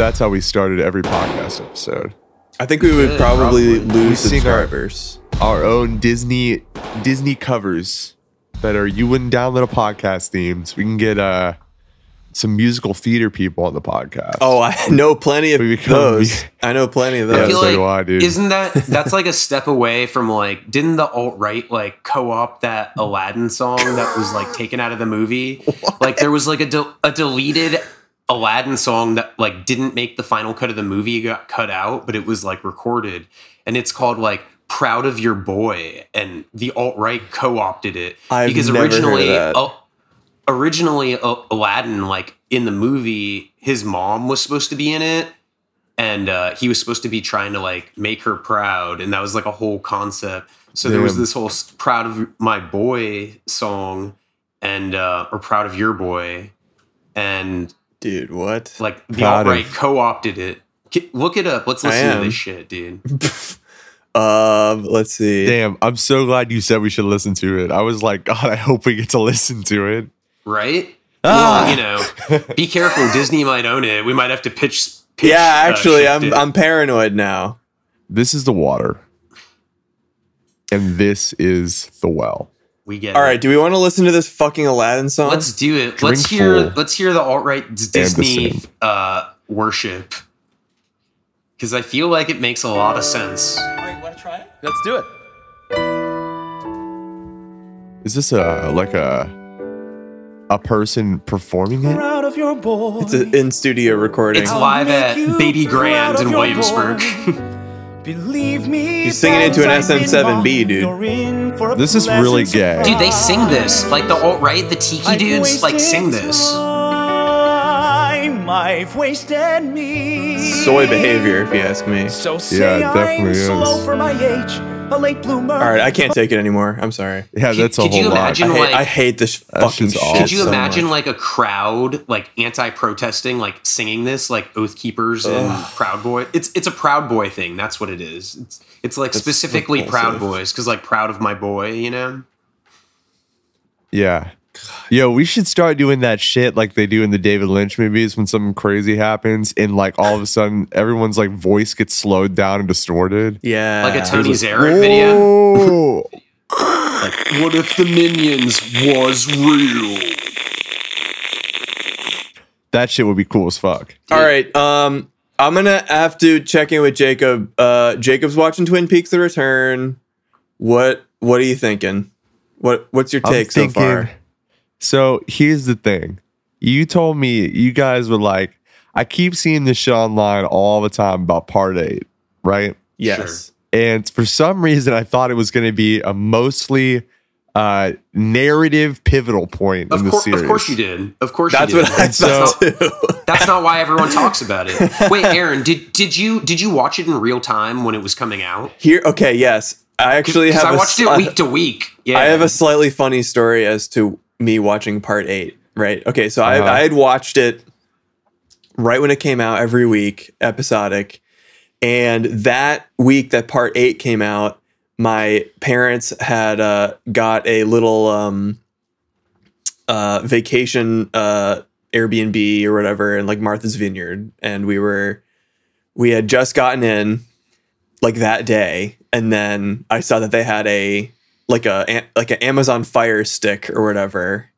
that's how we started every podcast episode? I think we would Yeah, probably, We lose sing our- subscribers. Our own Disney Disney covers that are you wouldn't download a podcast themes. We can get uh some musical theater people on the podcast. Oh, I know plenty of We become- those. I know plenty of Yeah, I those. feel so like do I, dude. isn't that that's like a step away from like didn't the alt right like co-op that Aladdin song that was like taken out of the movie? Like there was like a de- a deleted Aladdin song that like didn't make the final cut of the movie got cut out, but it was like recorded. And it's called like Proud of Your Boy and the alt right co-opted it. I've because never heard of originally. Al- originally Al- Aladdin like in the movie his mom was supposed to be in it and uh, he was supposed to be trying to like make her proud and that was like a whole concept. So there was this whole proud of my boy song and uh, or proud of your boy and Dude, what? like the Proud alt right of- co-opted it look it up let's listen to this shit dude Um, let's see. Damn, I'm so glad you said we should listen to it. I was like, God, I hope we get to listen to it. right Ah. well, you know be careful disney might own it we might have to pitch, pitch Yeah, uh, actually, shift I'm it. I'm paranoid now. This is the water. And this is the well. We get All it. right, do we want to listen to this fucking Aladdin song? Let's do it. let's hear. full. Let's hear the alt right Disney sing. uh, worship because I feel like it makes a lot of sense. All right, want to try it? Let's do it. Is this a like a a person performing it? Proud of your boy. It's an in studio recording. It's live at Baby Grand in of your Williamsburg. Believe me. He's singing into an SM7B, dude. You're in for a This is really pleasant gay. Dude, they sing this like the alt right, the tiki dudes like sing this. Time. I've wasted me. Soy behavior, if you ask me. So say it definitely I'm is. Slow for my age, a late bloomer. All right, I can't take it anymore. I'm sorry. Yeah, that's a could whole you lot. imagine- I hate, like- I hate this fucking shit's shit. awesome. Could you so imagine much. like a crowd like anti-protesting like singing this like Oath Keepers and Proud Boy? It's it's a Proud Boy thing. That's what it is. It's it's like That's specifically Proud. Boys because like proud of my boy, you know. Yeah. Yo, we should start doing that shit like they do in the David Lynch movies when something crazy happens and like all of a sudden everyone's like voice gets slowed down and distorted. Yeah. Like a Tony Zarrett video. Whoa. What if the Minions was real? That shit would be cool as fuck. All right. Um, I'm gonna have to check in with Jacob. Uh, Jacob's watching Twin Peaks: The Return. What What are you thinking? What What's your I'm take so far? So here's the thing. You told me you guys were like, I keep seeing this shit online all the time about part eight, right? Yes. And for some reason, I thought it was going to be a mostly uh, narrative pivotal point Of in the course, series. of course you did. Of course That's you did. what I so- thought too. That's not why everyone talks about it. Wait, Aaron, did did you did you watch it in real time when it was coming out? Here, okay, yes, I actually Because have. I watched it week to week. Yeah, I have a slightly funny story as to me watching part eight. Right. Okay. So Uh-huh. I, I had watched it right when it came out every week, episodic. And that week that part eight came out, my parents had uh, got a little um, uh, vacation uh, Airbnb or whatever in like Martha's Vineyard. And we were, we had just gotten in like that day. And then I saw that they had a, like a like an Amazon Fire Stick or whatever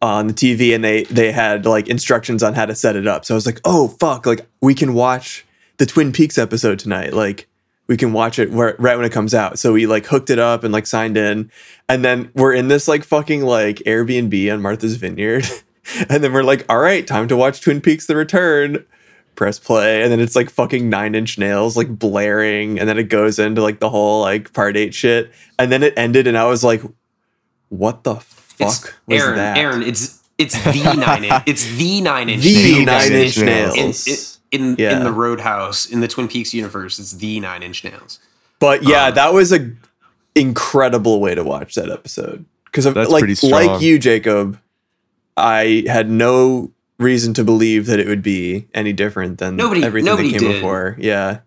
on the TV, and they they had like instructions on how to set it up. So I was like, oh fuck, like we can watch the Twin Peaks episode tonight. Like we can watch it where, right when it comes out. So we like hooked it up and like signed in, and then we're in this like fucking like Airbnb on Martha's Vineyard, and then we're like, all right, time to watch Twin Peaks: The Return. Press play, and then it's like fucking Nine Inch Nails like blaring, and then it goes into like the whole like part eight shit, and then it ended, and I was like, "What the fuck It's was Aaron. that?" Aaron, it's it's the nine inch. It's the nine inch. the nails. Nine Inch Inch Nails. Nails. In, in, Yeah. in the Roadhouse in the Twin Peaks universe, it's the Nine Inch Nails. But yeah, Um, that was a incredible way to watch that episode because That's like pretty strong. like you, Jacob, I had no reason to believe that it would be any different than Nobody- everything nobody that came did. before. Yeah,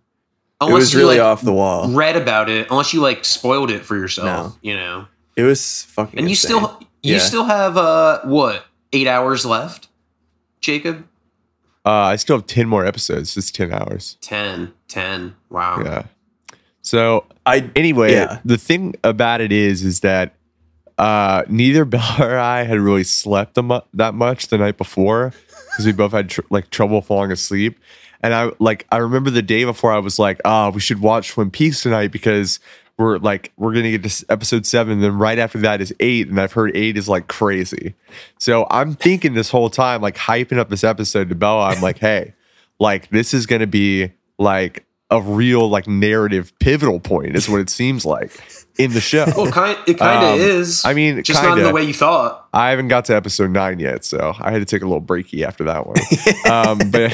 Unless it was you, really like, off the wall. Read about it, unless you like spoiled it for yourself, No. you know. It was fucking. And you insane. still you Yeah. still have uh what eight hours left, Jacob? Uh, I still have 10 more episodes. It's 10 hours. 10, 10. Wow. Yeah. So I anyway, Yeah. the thing about it is, is that uh, neither Bella or I had really slept mu- that much the night before because we both had tr- like trouble falling asleep. And I like I remember the day before I was like, oh, we should watch Twin Peaks tonight because we're like we're gonna get to episode seven. then right after that is eight, and I've heard eight is like crazy. So I'm thinking this whole time, like hyping up this episode to Bella. I'm like, hey, like this is gonna be like a real like narrative pivotal point is what it seems like in the show. Well, kind it kind of Um, is. I mean, just not in the way you thought. I haven't got to episode nine yet, so I had to take a little breaky after that one. um, but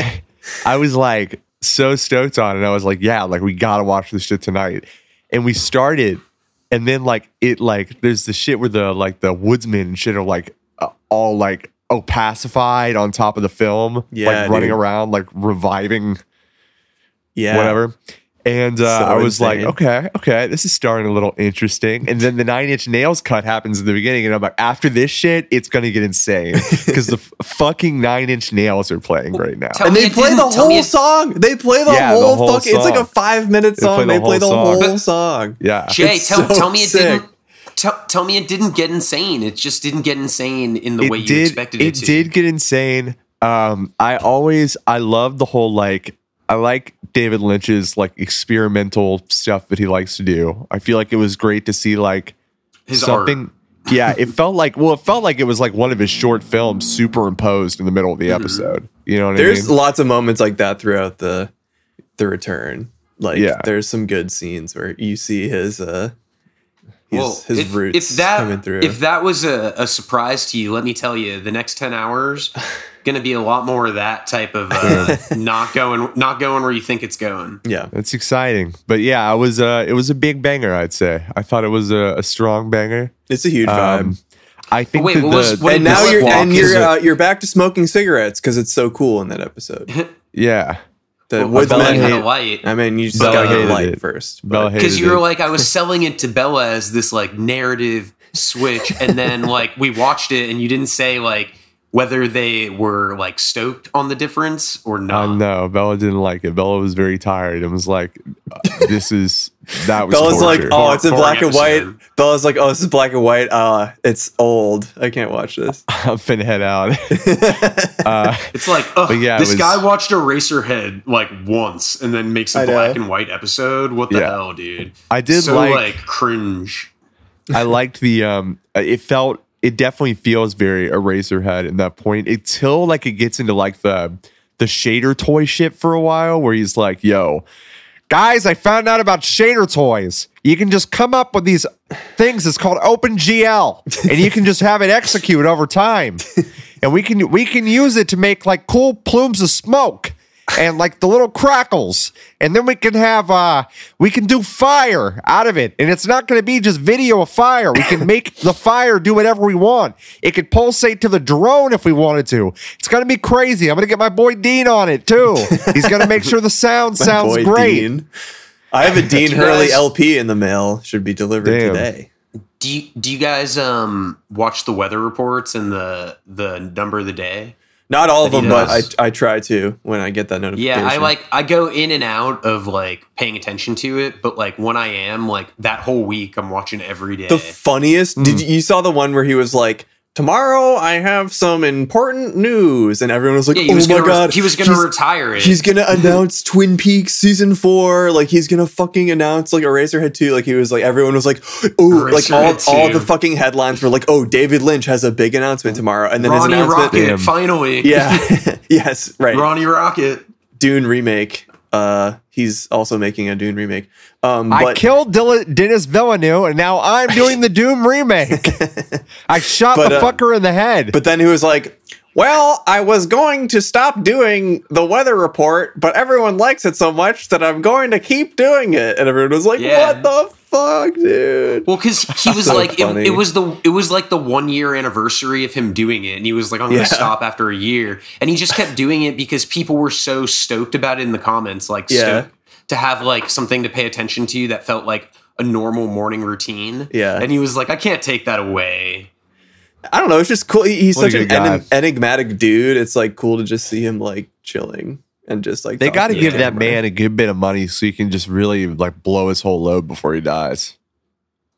I was like so stoked on it. I was like, yeah, like we gotta watch this shit tonight. And we started, and then like it like there's the shit where the like the woodsmen and shit are like uh, all like opacified on top of the film, Yeah, like running dude. around, like reviving yeah whatever. And uh, So I was like, okay, okay, this is starting a little interesting. And then the nine inch nails cut happens in the beginning, and I'm like, after this shit, it's gonna get insane because the f- fucking nine inch nails are playing right now. Tell and they play the didn't- tell me whole song. They play the Yeah, the whole, whole fucking. It's like a five minute They play song. the They play the whole whole song. song. yeah, Jay, It's tell, so tell me it sick. didn't. Tell, tell me it didn't get insane. It just didn't get insane in the it way you did. expected it, it to. It did get insane. Um, I always, I love the whole like. I like David Lynch's like experimental stuff that he likes to do. I feel like it was great to see like His something. Yeah, it felt like well, it felt like it was like one of his short films superimposed in the middle of the episode. You know what There's I mean? lots of moments like that throughout the the return. Like Yeah. there's some good scenes where you see his uh his, well, his if, roots if that coming through. if that was a, a surprise to you, let me tell you, the next ten hours going to be a lot more of that type of uh, not going not going where you think it's going. yeah. It's exciting, but yeah, I was. Uh, it was a big banger. I'd say. I thought it was a, a strong banger. It's a huge Um, vibe. I think Wait, that what the, was- what And now you're and you're a- uh, you're back to smoking cigarettes because it's so cool in that episode. yeah. The Well, Bella woodsman. had a light. I mean, you just Bella gotta get hated light it. first. Bella because you were it. like I was selling it to Bella as this like narrative switch, and then like we watched it, and you didn't say like whether they were like stoked on the difference or not. Uh, not. no, Bella didn't like it. Bella was very tired and was like, uh, "This is that was." Bella's like, oh, it's in black and white. episode. Bella's like, oh, this is black and white. Uh, it's old. I can't watch this. I'm finna head out. uh, It's like, oh, yeah, this was- guy watched Eraserhead like once and then makes a black and white episode. What the Yeah. hell, dude? I did so like- like cringe. I liked the um it felt it definitely feels very Eraserhead in that point until like it gets into like the the shader toy shit for a while where he's like, yo, guys, I found out about shader toys. You can just come up with these things. It's called OpenGL, and you can just have it execute over time. And we can we can use it to make like cool plumes of smoke and like the little crackles. And then we can have uh we can do fire out of it. And it's not gonna be just video of fire. We can make the fire do whatever we want. It could pulsate to the drone if we wanted to. It's gonna be crazy. I'm gonna get my boy Dean on it too. He's gonna make sure the sound sounds boy great. Dean. I have a Dean Hurley guys- LP in the mail. Should be delivered Damn. today. Do you, do you guys um watch the weather reports and the the number of the day? Not all of them, he but I. I try to when I get that notification. Yeah, I like I go in and out of like paying attention to it, but like when I am like that whole week, I'm watching every day. the funniest. Mm. Did you, you saw the one where he was like, "Tomorrow I have some important news," and everyone was like, yeah, he "Oh was my gonna re- god, he was gonna retire it. He's gonna announce Twin Peaks season four. Like he's gonna fucking announce like Eraserhead two. Like he was like everyone was like, oh, like all, Eraserhead all the fucking headlines were like, oh, David Lynch has a big announcement tomorrow, and then Ronnie his announcement. Rocket Damn. finally. Yeah. yes. Right. Ronnie Rocket. Dune remake. Uh, he's also making a Dune remake. Um, I but killed Dil- Denis Villeneuve, and now I'm doing the Doom remake. I shot But, the uh, fucker in the head. but then he was like, "Well, I was going to stop doing the weather report, but everyone likes it so much that I'm going to keep doing it." And everyone was like, Yeah. "What the fuck, dude?" Well, because he was So like, it, it was the it was like the one year anniversary of him doing it, and he was like, I'm gonna Yeah. stop after a year, and he just kept doing it because people were so stoked about it in the comments, like Yeah. stoked to have like something to pay attention to that felt like a normal morning routine. Yeah. and he was like, I can't take that away. I don't know. It's just cool. He- He's What such an good guy. enig- enigmatic dude. It's like cool to just see him like chilling and just like. they got to give that man a good bit of money so he can just really like blow his whole load before he dies.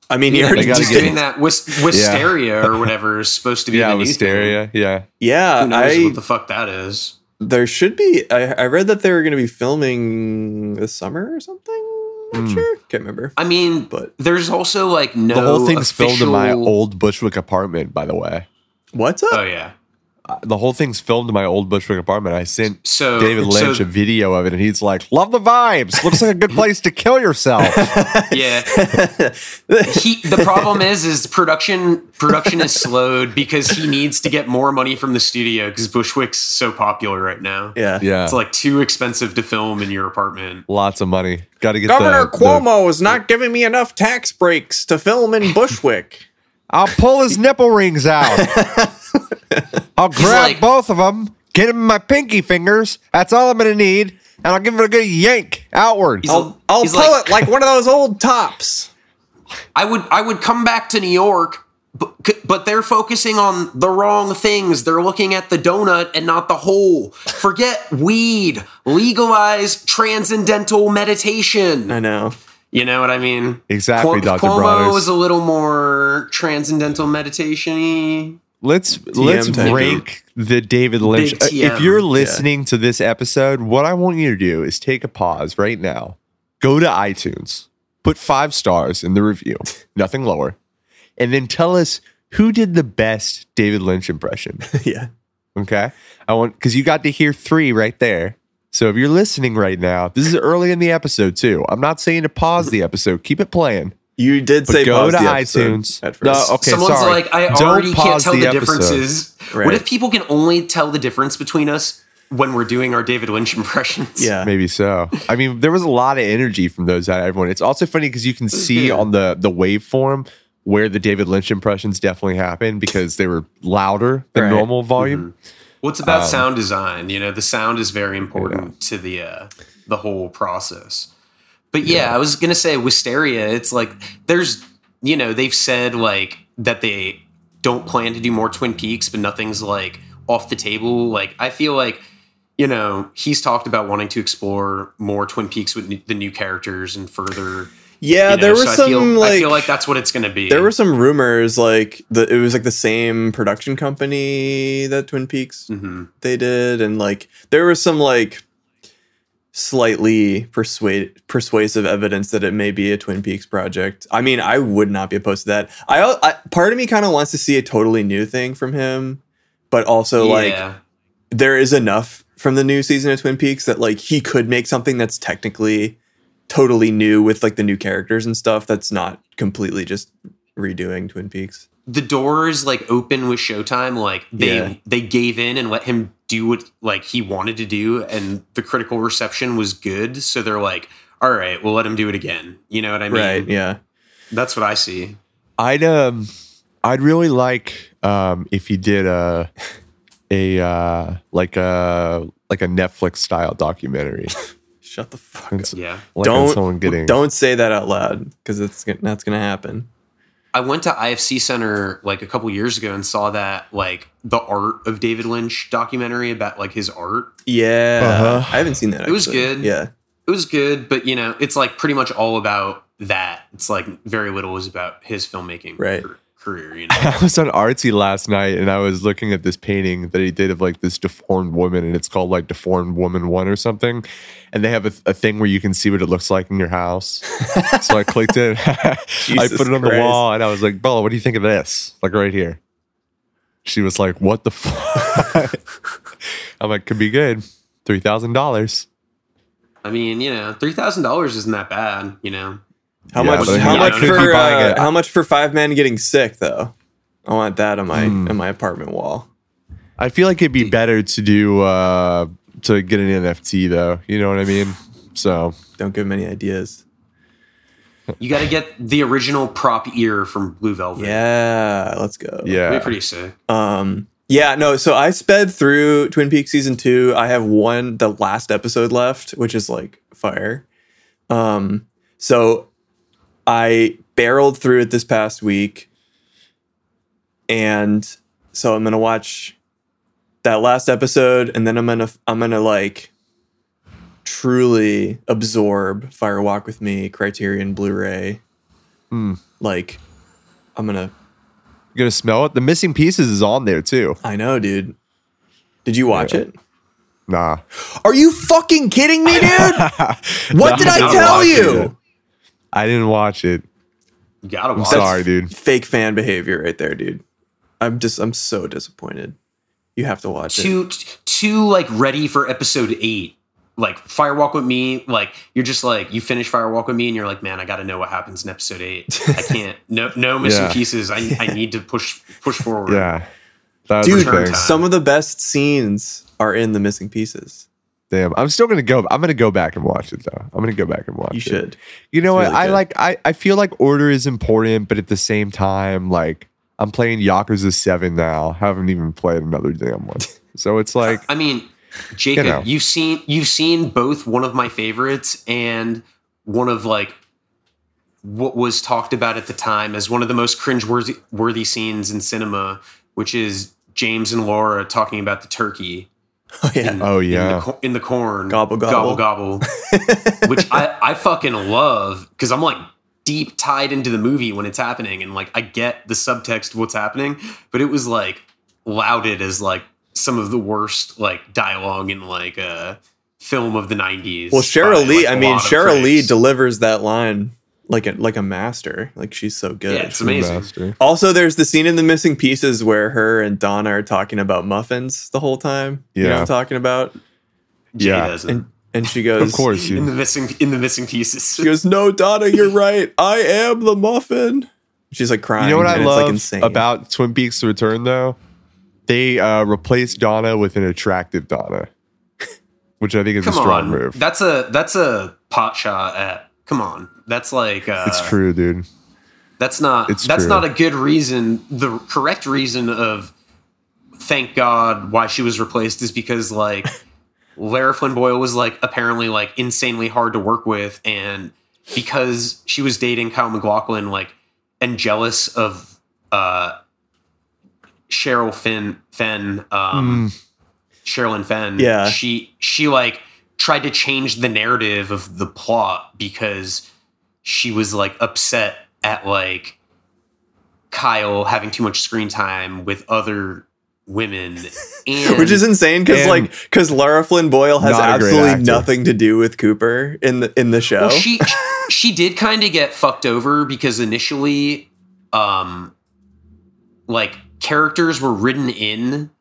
I mean, he Yeah, already just get- doing that with Wisteria or whatever is supposed to be Yeah, the new thing. Wisteria. Yeah. Yeah, Who knows I what the fuck that is? there should be. I, I read that they were going to be filming this summer or something. Not Hmm. sure. Can't remember. I mean, But there's also like no the whole thing's filmed in my old Bushwick apartment, by the way. what's up? Oh yeah. The whole thing's filmed in my old Bushwick apartment. I sent So David Lynch so- a video of it, and he's like, "Love the vibes. Looks like a good place to kill yourself." yeah. he the problem is is production production is slowed because he needs to get more money from the studio because Bushwick's so popular right now. yeah. yeah, It's like too expensive to film in your apartment. lots of money. Got to get Governor the, the- Cuomo is not giving me enough tax breaks to film in Bushwick. I'll pull his nipple rings out. I'll grab like- both of them, get him in my pinky fingers. That's all I'm gonna need, and I'll give it a good yank outward. He's- I'll, I'll He's pull like- it like one of those old tops. I would I would come back to New York but, but they're focusing on the wrong things. They're looking at the donut and not the hole. Forget weed. Legalize transcendental meditation. I know. You know what I mean? Exactly, Dr. Cuomo Brothers. is a little more transcendental meditation Let's let's type. rank the David Lynch. Uh, If you're listening to this episode, what I want you to do is take a pause right now. Go to iTunes, put five stars in the review, nothing lower, and then tell us who did the best David Lynch impression. yeah. Okay, I want because you got to hear three right there. So if you're listening right now, this is early in the episode too. I'm not saying to pause the episode; keep it playing. You did But say go pause to the iTunes. At No, first. okay. Someone's sorry. like, I Don't already can't pause tell the the, episode. differences. Right. What if people can only tell the difference between us when we're doing our David Lynch impressions? Yeah. Maybe so. I mean, there was a lot of energy from those out everyone. It's also funny because you can see good. on the the waveform where the David Lynch impressions definitely happened because they were louder than Right. normal volume. Well, it's Um, about sound design. You know, the sound is very important to the uh, the whole process. But yeah, I was gonna say Wisteria. It's like there's you know they've said like that they don't plan to do more Twin Peaks, but nothing's like off the table. Like I feel like you know he's talked about wanting to explore more Twin Peaks with n- the new characters and further. Yeah, you know, there were so some I feel, like, I feel like that's what it's gonna be. there were some rumors like the it was like the same production company that Twin Peaks hmm they did, and like there was some like slightly persuade persuasive evidence that it may be a Twin Peaks project. I mean, I would not be opposed to that. I, I part of me kind of wants to see a totally new thing from him, but also like there is enough from the new season of Twin Peaks that like he could make something that's technically totally new with like the new characters and stuff that's not completely just redoing Twin Peaks. The doors like open with Showtime. Like they Yeah. they gave in and let him do what like he wanted to do, and the critical reception was good. So they're like, all right, we'll let him do it again. You know what I mean? right, yeah. That's what I see. I'd um, I'd really like um if he did a a uh like a like a Netflix style documentary. Shut the fuck up. Yeah. like don't someone getting don't say that out loud because it's gonna- that's gonna happen. I went to IFC Center like a couple years ago and saw that like the art of David Lynch documentary about like his art. Yeah, Uh-huh. I haven't seen that. It was good. Yeah, It was good, but you know, it's like pretty much all about that. It's like very little is about his filmmaking Right. car- career. You know. I was on Artsy last night and I was looking at this painting that he did of like this deformed woman and it's called like Deformed Woman One or something. And they have a, a thing where you can see what it looks like in your house. so I clicked it. I put it on the wall and I was like, Bella, what do you think of this? Like right here. She was like, What the fuck? I'm like, could be good. Three thousand dollars. I mean, you know, three thousand dollars isn't that bad. You know, How Yeah, much? How much for? Uh, how much for five men getting sick though? I want that on my Hmm. on my apartment wall. I feel like it'd be better to do uh to get an NFT though. You know what I mean? So Don't give him any ideas. you got to get the original prop ear from Blue Velvet. Yeah, let's go. It'd be pretty sick. Um. Yeah. No. So I sped through Twin Peaks season two. I have one, the last episode left, which is like fire. Um. So I barreled through it this past week, and so I'm gonna watch that last episode, and then I'm gonna I'm gonna like truly absorb Fire Walk with Me, Criterion Blu-ray. Hmm. Like, I'm gonna. you gonna smell it. The missing pieces is on there too. I know, dude. Did you watch Yeah. it? Nah, Are you fucking kidding me, dude? what did I tell you? It. I didn't watch it. You gotta watch. I'm watch. sorry, dude. Fake fan behavior right there, dude. I'm just I'm so disappointed. You have to watch it. Too, too like ready for episode eight. Like Firewalk with Me, like you're just like you finish Firewalk with Me, and you're like, man, I got to know what happens in episode eight. I can't. No, no missing Yeah. pieces. I, I need to push push forward. Yeah, that's Dude, the thing. time. some of the best scenes are in the missing pieces. Damn, I'm still gonna go. I'm gonna go back and watch it though. I'm gonna go back and watch. You it. should. You know It's what? really I good. like. I I feel like order is important, but at the same time, like I'm playing Yakuza Seven now. Haven't even played another damn one. So it's like, I mean, Jacob, You know. you've seen you've seen both one of my favorites and one of like what was talked about at the time as one of the most cringe-worthy worthy scenes in cinema, which is James and Laura talking about the turkey. Oh yeah. in, Oh, in the, in the corn, Gobble, gobble. gobble, gobble which I I fucking love because I'm like deep tied into the movie when it's happening, and like I get the subtext of what's happening, but it was like lauded as like some of the worst like dialogue in like a film of the '90s. Well, Sheryl by, Lee. like, I a mean, Sheryl Lee delivers that line like a like a master. Like she's so good. Yeah, it's amazing. master. Also, there's the scene in the missing pieces where her and Donna are talking about muffins the whole time. You know what Yeah. I'm talking about? Jay Yeah. doesn't. And and she goes, Of course, in the missing in the missing pieces. She goes, "No, Donna, you're right. I am the muffin." She's like crying. You know what I and love like insane. about Twin Peaks: Return though? They uh, replaced Donna with an attractive Donna, which I think is Come a strong on, move. that's a that's a pot shot at. Come on, that's like uh, it's true, dude. That's not It's that's true. not a good reason. The correct reason of thank God why she was replaced is because like Lara Flynn Boyle was like apparently like insanely hard to work with, and because she was dating Kyle MacLachlan, like and jealous of uh Cheryl Finn Fenn, um Sherilyn Fenn. Yeah. She she like tried to change the narrative of the plot because she was like upset at like Kyle having too much screen time with other women. And Which is insane because like because Lara Flynn Boyle has Not a great absolutely nothing to do with Cooper in the in the show. well, she she did kind of get fucked over because initially um like characters were written in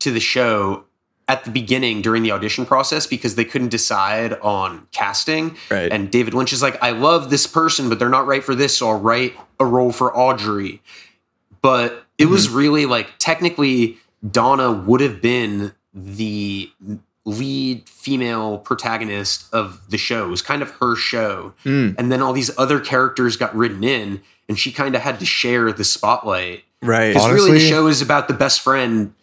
to the show at the beginning during the audition process because they couldn't decide on casting Right. and David Lynch is like I love this person but they're not right for this so I'll write a role for Audrey but it was Mm-hmm. really like technically Donna would have been the lead female protagonist of the show. It was kind of her show. Mm, And then all these other characters got written in and she kind of had to share the spotlight. right. Because really the show is about the best friend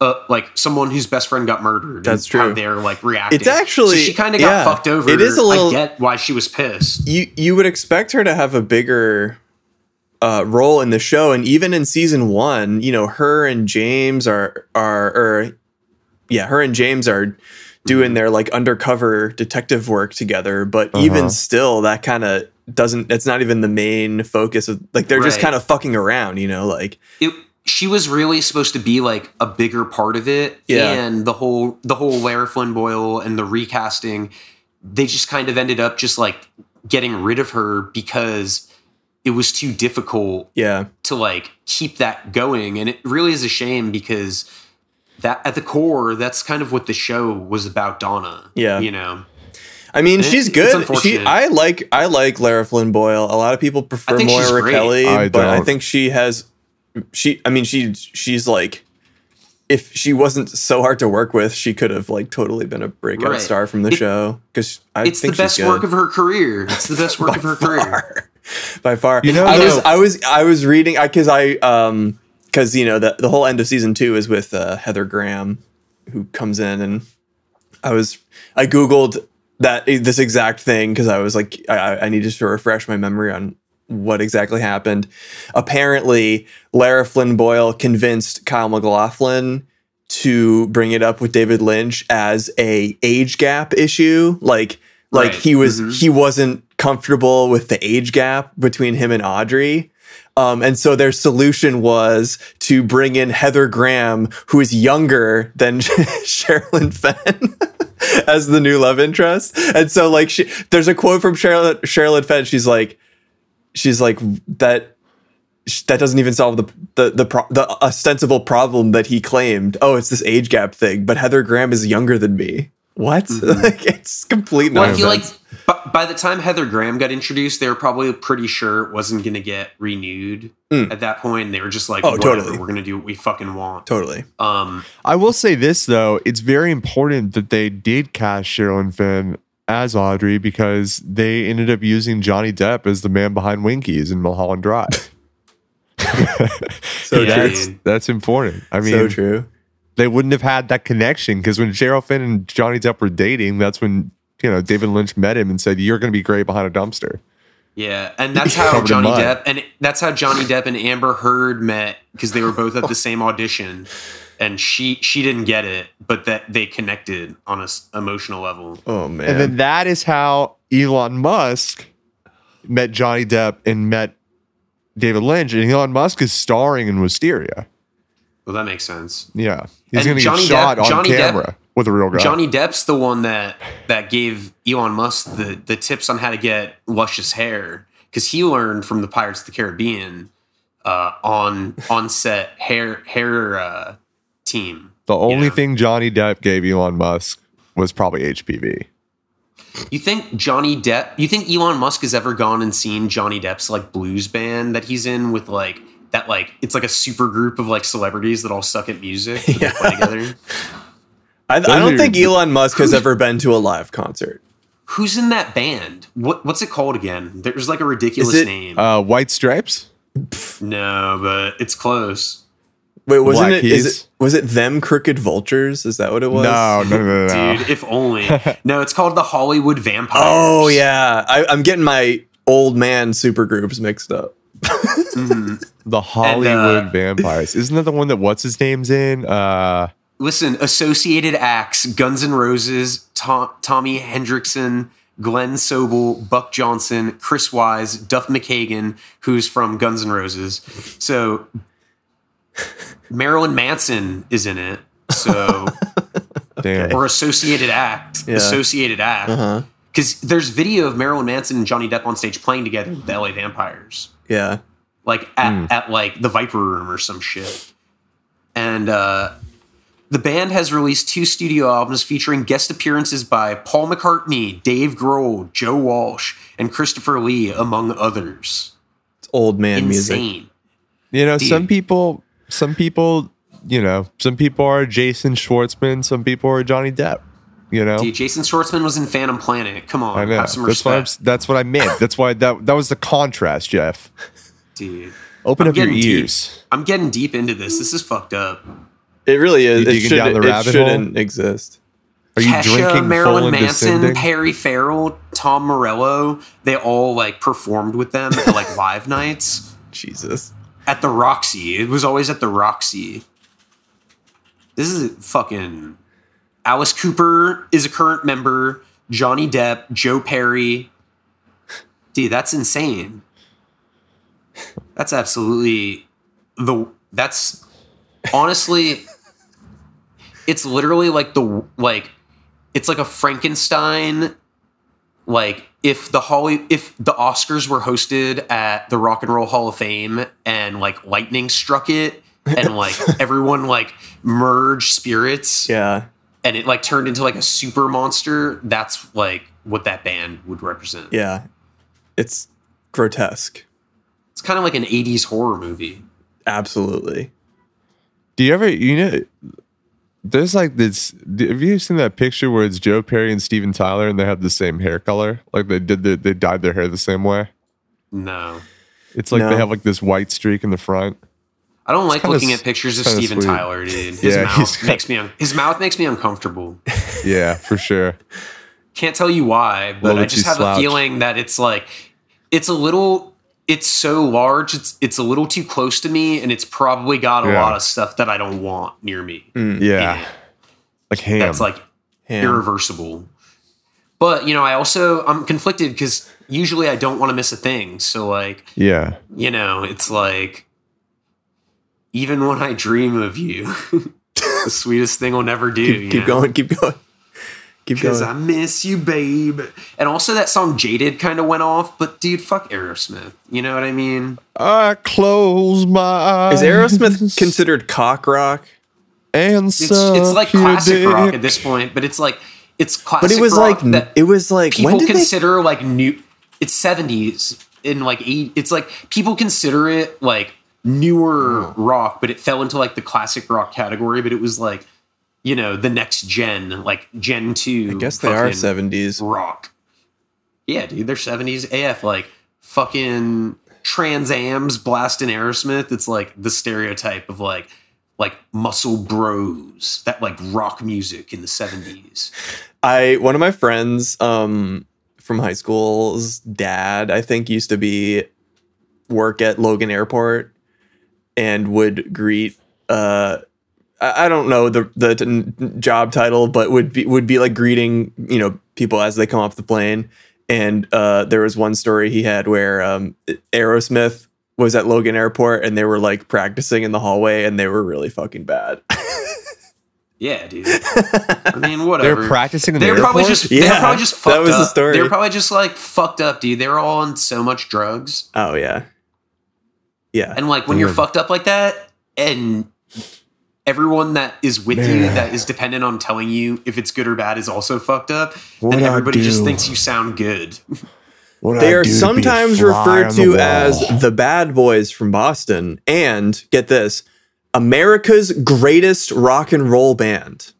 uh, like someone whose best friend got murdered. That's and How true. they're like reacting. It's actually- So she kind of got yeah. fucked over. It is a little- I get why she was pissed. you you would expect her to have a bigger uh, role in the show, and even in season one, you know, her and James are are or yeah, her and James are doing their like undercover detective work together. But Uh-huh. even still, that kind of doesn't. It's not even the main focus of like they're just kind of fucking around, you know, like it she was really supposed to be like a bigger part of it Yeah. and the whole the whole Lara Flynn Boyle and the recasting they just kind of ended up just like getting rid of her because it was too difficult yeah, to like keep that going and it really is a shame because that at the core that's kind of what the show was about Donna Yeah. you know I mean, It- she's good. She. I like, I like Lara Flynn Boyle. A lot of people prefer think Moira. Kelly, I but I don't. think she has. She, I mean, she, she's like, if she wasn't so hard to work with, she could have like totally been a breakout Right. star from the It- show. Because I It's the best work of her career. It's the best work of her career. by far. You know, I was I was I was reading because I um because you know the the whole end of season two is with uh, Heather Graham, who comes in and I was I googled that this exact thing because I was like I, I needed to refresh my memory on what exactly happened. Apparently, Lara Flynn Boyle convinced Kyle MacLachlan to bring it up with David Lynch as a age gap issue, like like Right. he was Mhm. he wasn't comfortable with the age gap between him and Audrey. Um, and so their solution was to bring in Heather Graham, who is younger than Sherilyn Fenn, as the new love interest. And so, like, she, there's a quote from Sherilyn, Sherilyn Fenn. She's like, she's like that. That doesn't even solve the the the, pro- the ostensible problem that he claimed. Oh, it's this age gap thing. But Heather Graham is younger than me. What? like, it's complete Well, I nonsense. feel like by, by the time Heather Graham got introduced, they were probably pretty sure it wasn't going to get renewed Mm. at that point. They were just like, Oh, whatever, totally. we're going to do what we fucking want. totally. Um, I will say this though, it's very important that they did cast Sherilyn Fenn as Audrey because they ended up using Johnny Depp as the man behind Winkies in Mulholland Drive. So Yeah, true. that's, that's important. I mean, so true. they wouldn't have had that connection because when Cheryl Finn and Johnny Depp were dating, that's when you know David Lynch met him and said, "You're going to be great behind a dumpster." yeah, and that's how Johnny. Depp and that's how Johnny Depp and Amber Heard met because they were both at the same audition, and she she didn't get it, but that they connected on a s- emotional level. Oh man. And then that is how Elon Musk met Johnny Depp and met David Lynch. And Elon Musk is starring in Wisteria. Well, that makes sense. Yeah, he's going to get Johnny Depp- shot on Johnny Depp- camera with a real guy. Johnny Depp's the one that that gave Elon Musk the the tips on how to get luscious hair because he learned from the Pirates of the Caribbean uh, on on set hair hair uh, team. the only Yeah. thing Johnny Depp gave Elon Musk was probably HPV. You think Johnny Depp? You think Elon Musk has ever gone and seen Johnny Depp's like blues band that he's in with like that like it's like a super group of like celebrities that all suck at music that they play together? I, I don't think Elon Musk has ever been to a live concert. Who's in that band? What what's it called again? There's like a ridiculous Is it, name. Uh, White Stripes. no, but it's close. Wait, wasn't Black it, is Keys? it? Was it them crooked vultures? Is that what it was? No, no, no, no, no. Dude, if only. No, it's called the Hollywood Vampires. Oh yeah, I, I'm getting my old man supergroups mixed up. Mhm. The Hollywood uh, Vampires. Isn't that the one that what's his name's in? Uh, Listen, Associated Acts, Guns N' Roses, Tom, Tommy Henriksen, Glenn Sobel, Buck Johnson, Chris Wyse, Duff McKagan, who's from Guns N' Roses. So Marilyn Manson is in it. So damn. or Associated Act, Yeah. Associated Act. Uh-huh. Because there's video of Marilyn Manson and Johnny Depp on stage playing together with the LA Vampires. Yeah. like at, Hmm. at like the Viper Room or some shit. And uh, the band has released two studio albums featuring guest appearances by Paul McCartney, Dave Grohl, Joe Walsh, and Christopher Lee, among others. It's old man music. You know, Dude. some people, some people, you know, some people are Jason Schwartzman, some people are Johnny Depp. You know, Dude, Jason Schwartzman was in Phantom Planet. Come on, I know. have some That's what I'm, that's what I meant. That's why that that was the contrast, Jeff. dude. Open I'm up your getting deep. ears. I'm getting deep into this. This is fucked up. It really is. You It, digging should, down the it rabbit shouldn't exist. Are you Kesha, drinking full Marilyn Manson, descending? Perry Farrell, Tom Morello, they all like performed with them at like live nights. Jesus. At the Roxy. It was always at the Roxy. This is fucking. Alice Cooper is a current member. Johnny Depp, Joe Perry. Dude, that's insane. That's absolutely the. That's honestly. It's literally like the like. It's like a Frankenstein like if the Holly if the Oscars were hosted at the Rock and Roll Hall of Fame and like lightning struck it and like everyone like merged spirits Yeah. and it like turned into like a super monster, that's like what that band would represent. Yeah. It's grotesque. It's kind of like an 80s horror movie. Absolutely. Do you ever, you know, there's like this. Have you seen that picture where it's Joe Perry and Steven Tyler and they have the same hair color? Like they did, the, they dyed their hair the same way. No. It's like No. they have like this white streak in the front. I don't like kinda looking at pictures of Steven sweet. Tyler, dude. His Yeah, he's mouth got- makes me un- his mouth makes me uncomfortable. Yeah, for sure. Can't tell you why, but Little I just have slouch. a feeling that it's like it's a little it's so large, it's it's a little too close to me, and it's probably got a Yeah. lot of stuff that I don't want near me. Mm, yeah, like ham. That's like Ham. irreversible. But you know, I also I'm conflicted because usually I don't want to miss a thing. So like, yeah, you know, it's like even when I dream of you, the sweetest thing will never do. Keep, keep going. Keep going. Keep Because going. I miss you, babe. And also that song Jaded kind of went off, but dude, fuck Aerosmith. You know what I mean? I close my eyes. Is Aerosmith considered cock rock? and It's, it's like suck your classic rock at this point, but it's like it's classic But it was rock like that it was like when people did they consider like new it's 70s in like eight it's like people consider it like newer rock but it fell into like the classic rock category but it was like you know the next gen like gen 2 I guess they are seventies. rock. Yeah dude they're 70s af like fucking trans ams blasting aerosmith. It's like the stereotype of like like muscle bros that like rock music in the 70s I one of my friends um from high school's dad, I think used to be work at Logan Airport and would greet uh I I don't know the the t- job title, but would be would be like greeting you know people as they come off the plane. And uh, there was one story he had where um, Aerosmith was at Logan Airport and they were like practicing in the hallway and they were really fucking bad. Yeah, dude. I mean, whatever. They're practicing They're probably airport? just they're Yeah, probably just fucked that fucked was the story. They're probably just like fucked up, dude. They were all on so much drugs, oh yeah, yeah. and like when you're fucked up like that, and everyone that is with you that is dependent on telling you if it's good or bad is also fucked up, What'd then everybody just thinks you sound good. What They I are do to sometimes referred on the to wall. as the bad boys from Boston, and get this, America's greatest rock and roll band.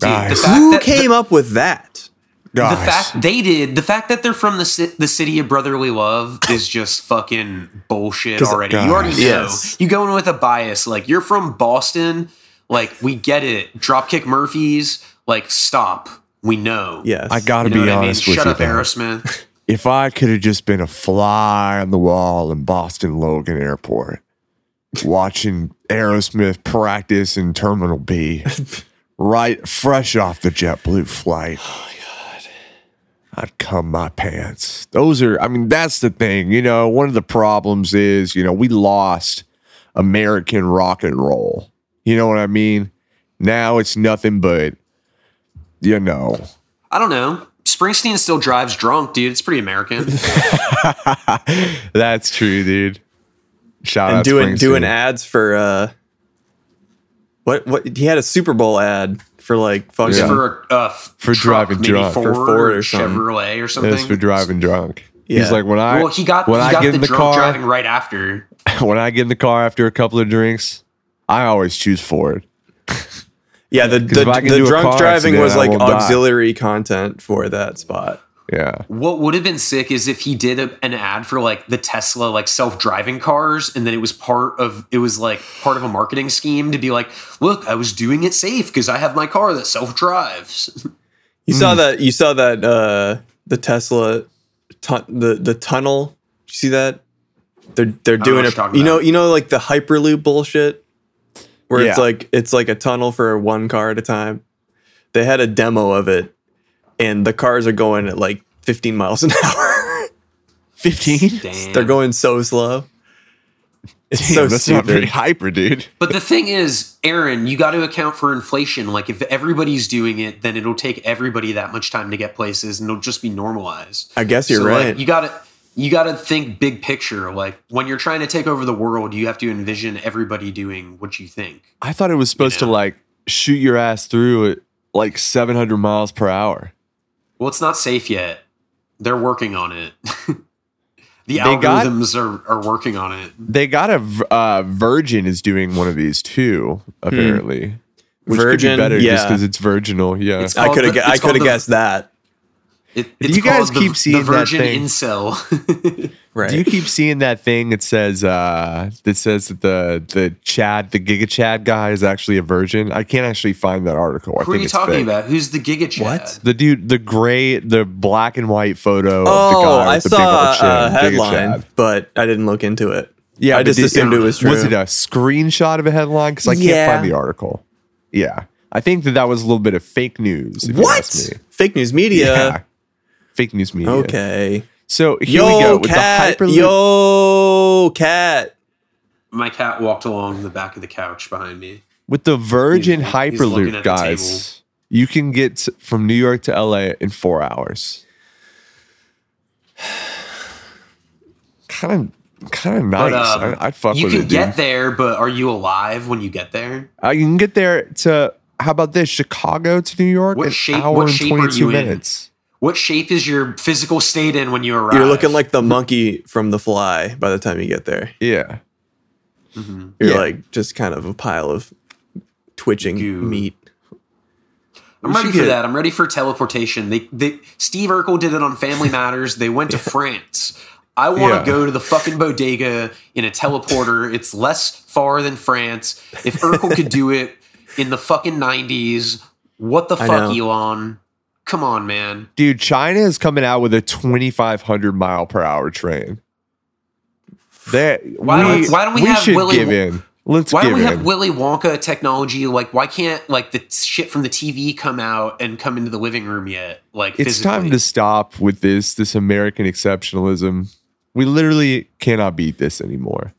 Dude, the Guys. fact Who that- came up with that? The Guys. fact they did, the fact that they're from the ci- the city of brotherly love is just fucking bullshit already. you already know. yes. You go in with a bias, like you're from Boston, like we get it. Dropkick Murphys, like stop. We know. Yes, I gotta You know be what I mean? honest with Shut you. up, though. Aerosmith. If I could have just been a fly on the wall in Boston Logan Airport, watching Aerosmith practice in Terminal B, right fresh off the JetBlue flight. My god. I'd cum my pants. Those are I mean, that's the thing. You know, one of the problems is, you know, we lost American rock and roll. You know what I mean? Now it's nothing but you know. I don't know. Springsteen still drives drunk, dude. It's pretty American. That's true, dude. Shout and out doing Springsteen. doing ads for uh, what what he had a Super Bowl ad for like fucking Yeah. for a uh, For truck, driving maybe drunk. Ford, For Ford or or. Chevrolet or something. It's for driving drunk. Yeah. He's like when I Well, he got when he I got get the in the drunk car driving right after. when I get in the car after a couple of drinks, I always choose Ford. yeah the the, if the drunk driving accident, was like won't die. auxiliary content for that spot. Yeah. What would have been sick is if he did a, an ad for like the Tesla like self-driving cars and then it was part of it was like part of a marketing scheme to be like, "Look, I was doing it safe because I have my car that self-drives." You Hmm. saw that you saw that uh the Tesla tu- the the tunnel. You see that? They're they're doing it. you're You know about. you know like the hyperloop bullshit where it's like it's like a tunnel for one car at a time. They had a demo of it and the cars are going at like 15 miles an hour. 15? Damn. They're going so slow. It's Damn, so that's stupid. not very hyper, dude. But the thing is, Aaron, you got to account for inflation. Like if everybody's doing it, then it'll take everybody that much time to get places and it'll just be normalized. I guess you're So, like, right. you got to you got to think big picture. Like when you're trying to take over the world, you have to envision everybody doing what you think. I thought it was supposed know. to like shoot your ass through it like 700 miles per hour. Well, it's not safe yet. They're working on it. the got- algorithms are, are working on it. They got a uh, Virgin is doing one of these too, apparently. Which Virgin, could be better just because it's virginal. Yeah. It's I could have I could have guessed that. It, Do it's you guys called the- keep seeing the that Virgin thing? Incel. Right. Do you keep seeing that thing that says uh that says that the the Chad the Giga Chad guy is actually a virgin? I can't actually find that article. I Who are think you it's talking fake. about? Who's the Giga Chad? What? The dude, the gray, the black and white photo. of the Oh, guy I with the saw big old a headline, but I didn't look into it. Yeah, I but just did- assumed it was true. Was it a screenshot of a headline? Because I can't Yeah. find the article. Yeah, I think that that was a little bit of fake news. If You what? ask me. Fake news media. Yeah. Fake news media. Okay. So here we go Yo, with cat. the Hyperloop. Yo, cat. My cat walked along the back of the couch behind me. with the Virgin He's- he's Hyperloop, at the guys. You can get from New York to LA in four hours. Kind of, kind of nice. But, um, I, I'd fuck you with can it, get dude. there, but are you alive when you get there? Uh, you can get there to how about this? Chicago to New York, What an shape- hour what and shape are twenty two minutes. in? Minutes. What shape is your physical state in when you arrive? You're looking like the monkey from The Fly by the time you get there. Yeah, Mhm. You're Yeah. like just kind of a pile of twitching Goo. meat. I'm ready for get- that. I'm ready for teleportation. They, they, Steve Urkel did it on Family Matters. They went to France. I want to Yeah. go to the fucking bodega in a teleporter. It's less far than France. If Urkel could do it in the fucking 90s, what the I fuck, know. Elon? Come on, man. dude. China is coming out with a twenty five hundred mile per hour train. That Why don't- why don't we have should Willy give in? Let's Why don't we in. have Willy Wonka technology? Like, why can't like the shit from the TV come out and come into the living room yet? Like, it's time to stop with this this American exceptionalism. We literally cannot beat this anymore.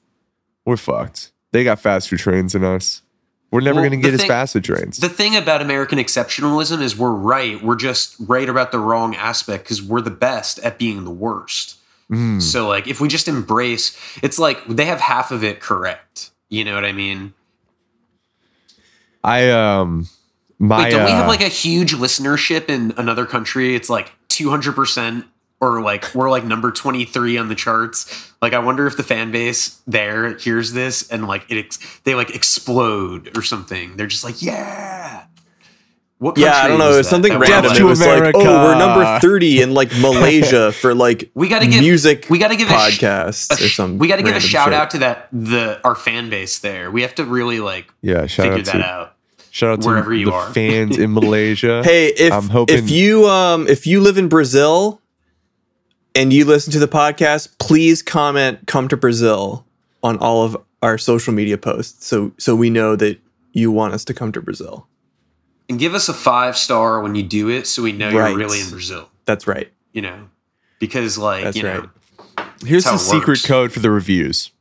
We're fucked. They got faster trains than us. We're never Well, going to get as fast as trains. The thing about American exceptionalism is we're right. We're just right about the wrong aspect because we're the best at being the worst. Mm. So, like, if we just embrace, it's like they have half of it correct. You know what I mean? I um my Like, don't we have uh, like a huge listenership in another country? It's like 200%, or like we're like number 23 on the charts. Like, I wonder if the fan base there hears this and like it, ex- they like explode or something. They're just like, yeah. What Yeah, I don't know. is It was that? something That random. Death It to was like, oh, we're number 30 in like Malaysia for like We gotta give music We gotta give a sh- or something. we got to give a shout out to that the our fan base there. We have to really like yeah, shout figure out that to out. shout out to wherever you the are. fans in Malaysia. Hey, if I'm hoping- if you um if you live in Brazil and you listen to the podcast, please comment "Come to Brazil" on all of our social media posts, so so we know that you want us to come to Brazil. And give us a five star when you do it, so we know Right. you're really in Brazil. That's right. You know, because like That's you know. Here's the secret code for the reviews.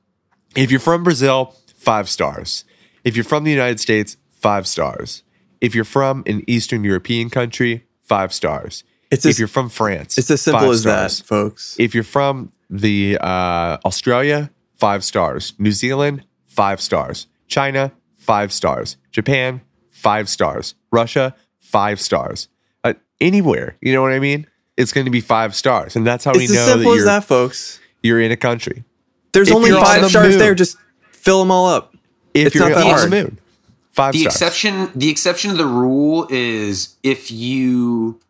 If you're from Brazil, five stars. If you're from the United States, five stars. If you're from an Eastern European country, five stars. It's if as, you're from France, it's as simple as stars. that, folks. If you're from the uh, Australia, five stars. New Zealand, five stars. China, five stars. Japan, five stars. Russia, five stars. Uh, anywhere, you know what I mean? It's going to be five stars, and that's how we It's as know that simple as you're, that, folks. you're in a country. There's If only you're on five the stars moon. there. Just fill them all up. If It's you're not that on hard. the moon, five the stars. exception the exception to the rule is if you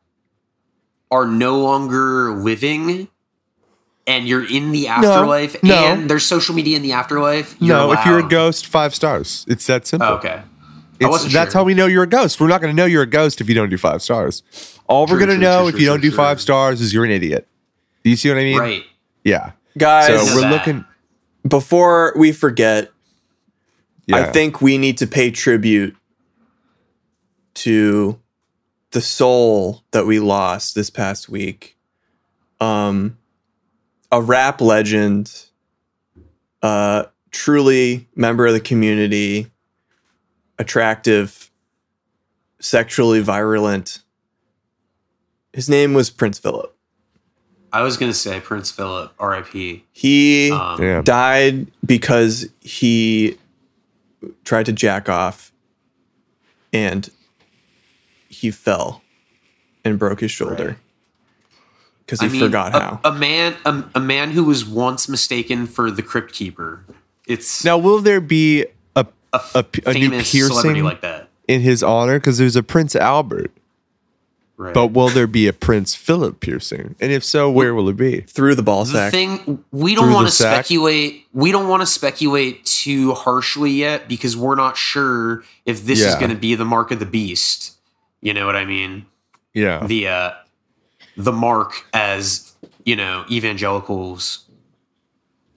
are no longer living and you're in the afterlife no. and there's social media in the afterlife. You're no, if you're a ghost, five stars. It's that simple. Oh, okay. I It's- wasn't that's sure. how we know you're a ghost. We're not going to know you're a ghost if you don't do five stars. All we're going to know true, if true, you don't true, do five stars is you're an idiot. Do you see what I mean? Right. Yeah. Guys, So we're that. looking. before we forget, Yeah. I think we need to pay tribute to the soul that we lost this past week. Um, a rap legend, uh, truly member of the community, attractive, sexually virulent. His name was Prince Philip. I was gonna say Prince Philip, R.I.P. He Um, died because he tried to jack off and he fell and broke his shoulder because he I mean, forgot a, how. a man, a, a man who was once mistaken for the crypt keeper. It's Now, will there be a a, a, a new famous celebrity piercing like that. in his honor? Because there's a Prince Albert, Right. but will there be a Prince Philip piercing? And if so, where will it be? Through the ball sack. the thing we don't want to speculate. We don't want to speculate too harshly yet because we're not sure if this is going to be the mark of the beast. You know what I mean? Yeah, The uh, the mark as you know evangelicals.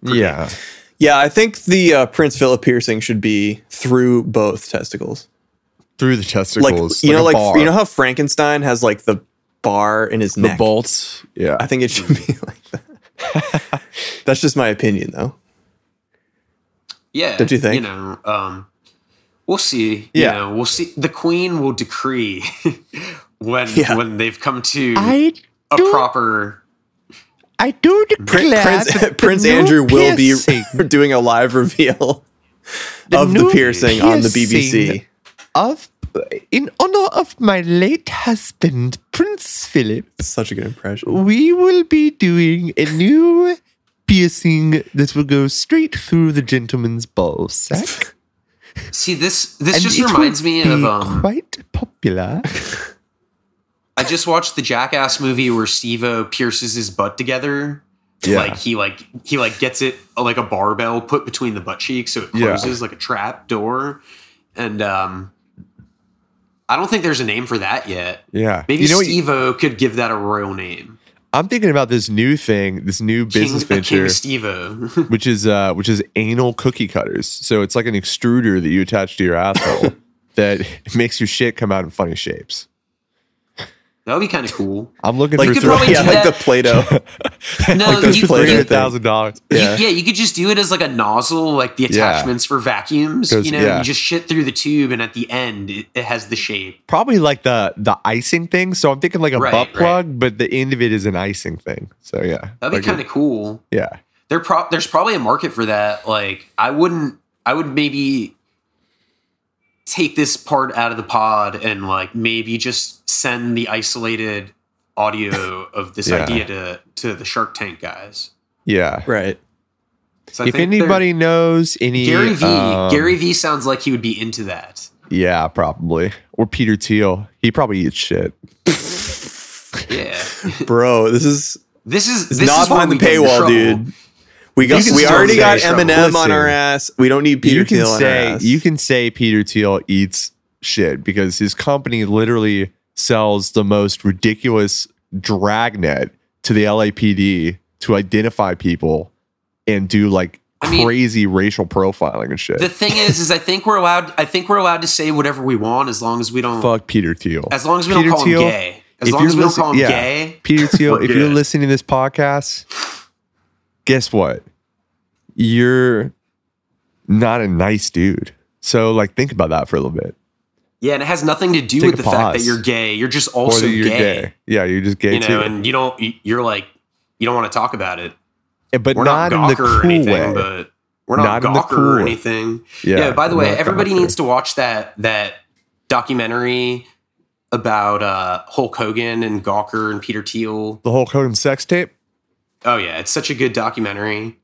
yeah. yeah, I think the uh, Prince Philip piercing should be through both testicles. Through the testicles, Like testicles, you know, like bar. you know how Frankenstein has like the bar in his the neck. bolts. Yeah, I think it should be like that. That's just my opinion, though. Yeah, Don't you think? You know, um, we'll see. Yeah. you know, we'll see. The Queen will decree when Yeah. when they've come to I a do- proper. I do declare Prince that the Prince Andrew will be doing a live reveal The of the new piercing on the BBC. of in honor of my late husband, Prince Philip. Such a good impression. we will be doing a new piercing that will go straight through the gentleman's ball sack. See this. This and just reminds me of. Um, quite popular. I just watched the Jackass movie where Steve-O pierces his butt together. Yeah. Like he like he like gets it like a barbell put between the butt cheeks so it Yeah. closes like a trap door. And um I don't think there's a name for that yet. Yeah, Maybe you know Steve-O could give that a royal name. I'm thinking about this new thing, this new business King, venture, King which is uh, which is anal cookie cutters. So it's like an extruder that you attach to your asshole that makes your shit come out in funny shapes. that would be kind of cool. I'm looking Like, for could three probably yeah, like the Play-Doh. No, Like those you, you, hundred thousand dollars. Yeah. yeah, you could just do it as like a nozzle, like the Yeah. attachments for vacuums. You know, yeah. you just shit through the tube, and at the end, it, it has the shape. Probably like the the icing thing. So I'm thinking like a Right, butt right. plug, but the end of it is an icing thing. So yeah, That'd be Like, kind of cool. yeah. There, pro- there's probably a market for that. Like, I wouldn't, I would maybe take this part out of the pod and like maybe just send the isolated audio of this Yeah. idea to to the Shark Tank guys. Yeah. Right. I if anybody knows any Gary V, um, Gary V sounds like he would be into that. yeah, probably or Peter Thiel, he probably eats shit. Yeah, Bro, this is this is this not is behind the we get in paywall, dude. We got we already say got trouble. Eminem on our ass. We don't need Peter you can Thiel on our say ass. you can say Peter Thiel eats shit because his company literally sells the most ridiculous dragnet to the LAPD to identify people and do like I mean- crazy racial profiling and shit. The thing is, is I think we're allowed. I think we're allowed to say whatever we want as long as we don't. Fuck Peter Thiel. As long as we Peter don't call Thiel, him gay. As if long as we don't call him yeah. gay. Peter Thiel, if you're listening to this podcast, guess what? You're not a nice dude. So like think about that for a little bit. Yeah, and it has nothing to do Take with the fact that you're gay. You're just also you're gay, gay. Yeah, you're just gay You know, too. and you don't. You're like, you don't want to talk about it. Eh, but We're not, not, in the gawker or anything, way. but we're not, Not cool or anything. yeah, Yeah. by the way, everybody gawker. needs to watch that that documentary about uh, Hulk Hogan and Gawker and Peter Thiel. the Hulk Hogan sex tape. Oh yeah, it's such a good documentary.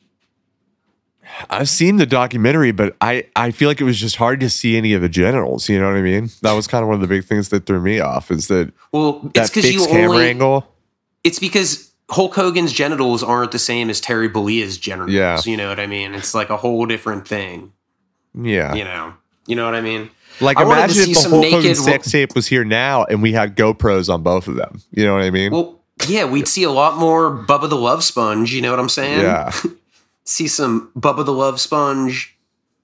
I've seen the documentary, but I, I feel like it was just hard to see any of the genitals. You know what I mean? That was kind of one of the big things that threw me off is that Well, that it's because you camera only. angle. It's because Hulk Hogan's genitals aren't the same as Terry Bollea's genitals. Yeah. You know what I mean? It's like a whole different thing. Yeah. You know. You know what I mean? Like I imagine if the Hulk Hogan sex tape was here now and we had GoPros on both of them. You know what I mean? Well, yeah, we'd see a lot more Bubba the Love Sponge. You know what I'm saying? yeah. See some Bubba the Love Sponge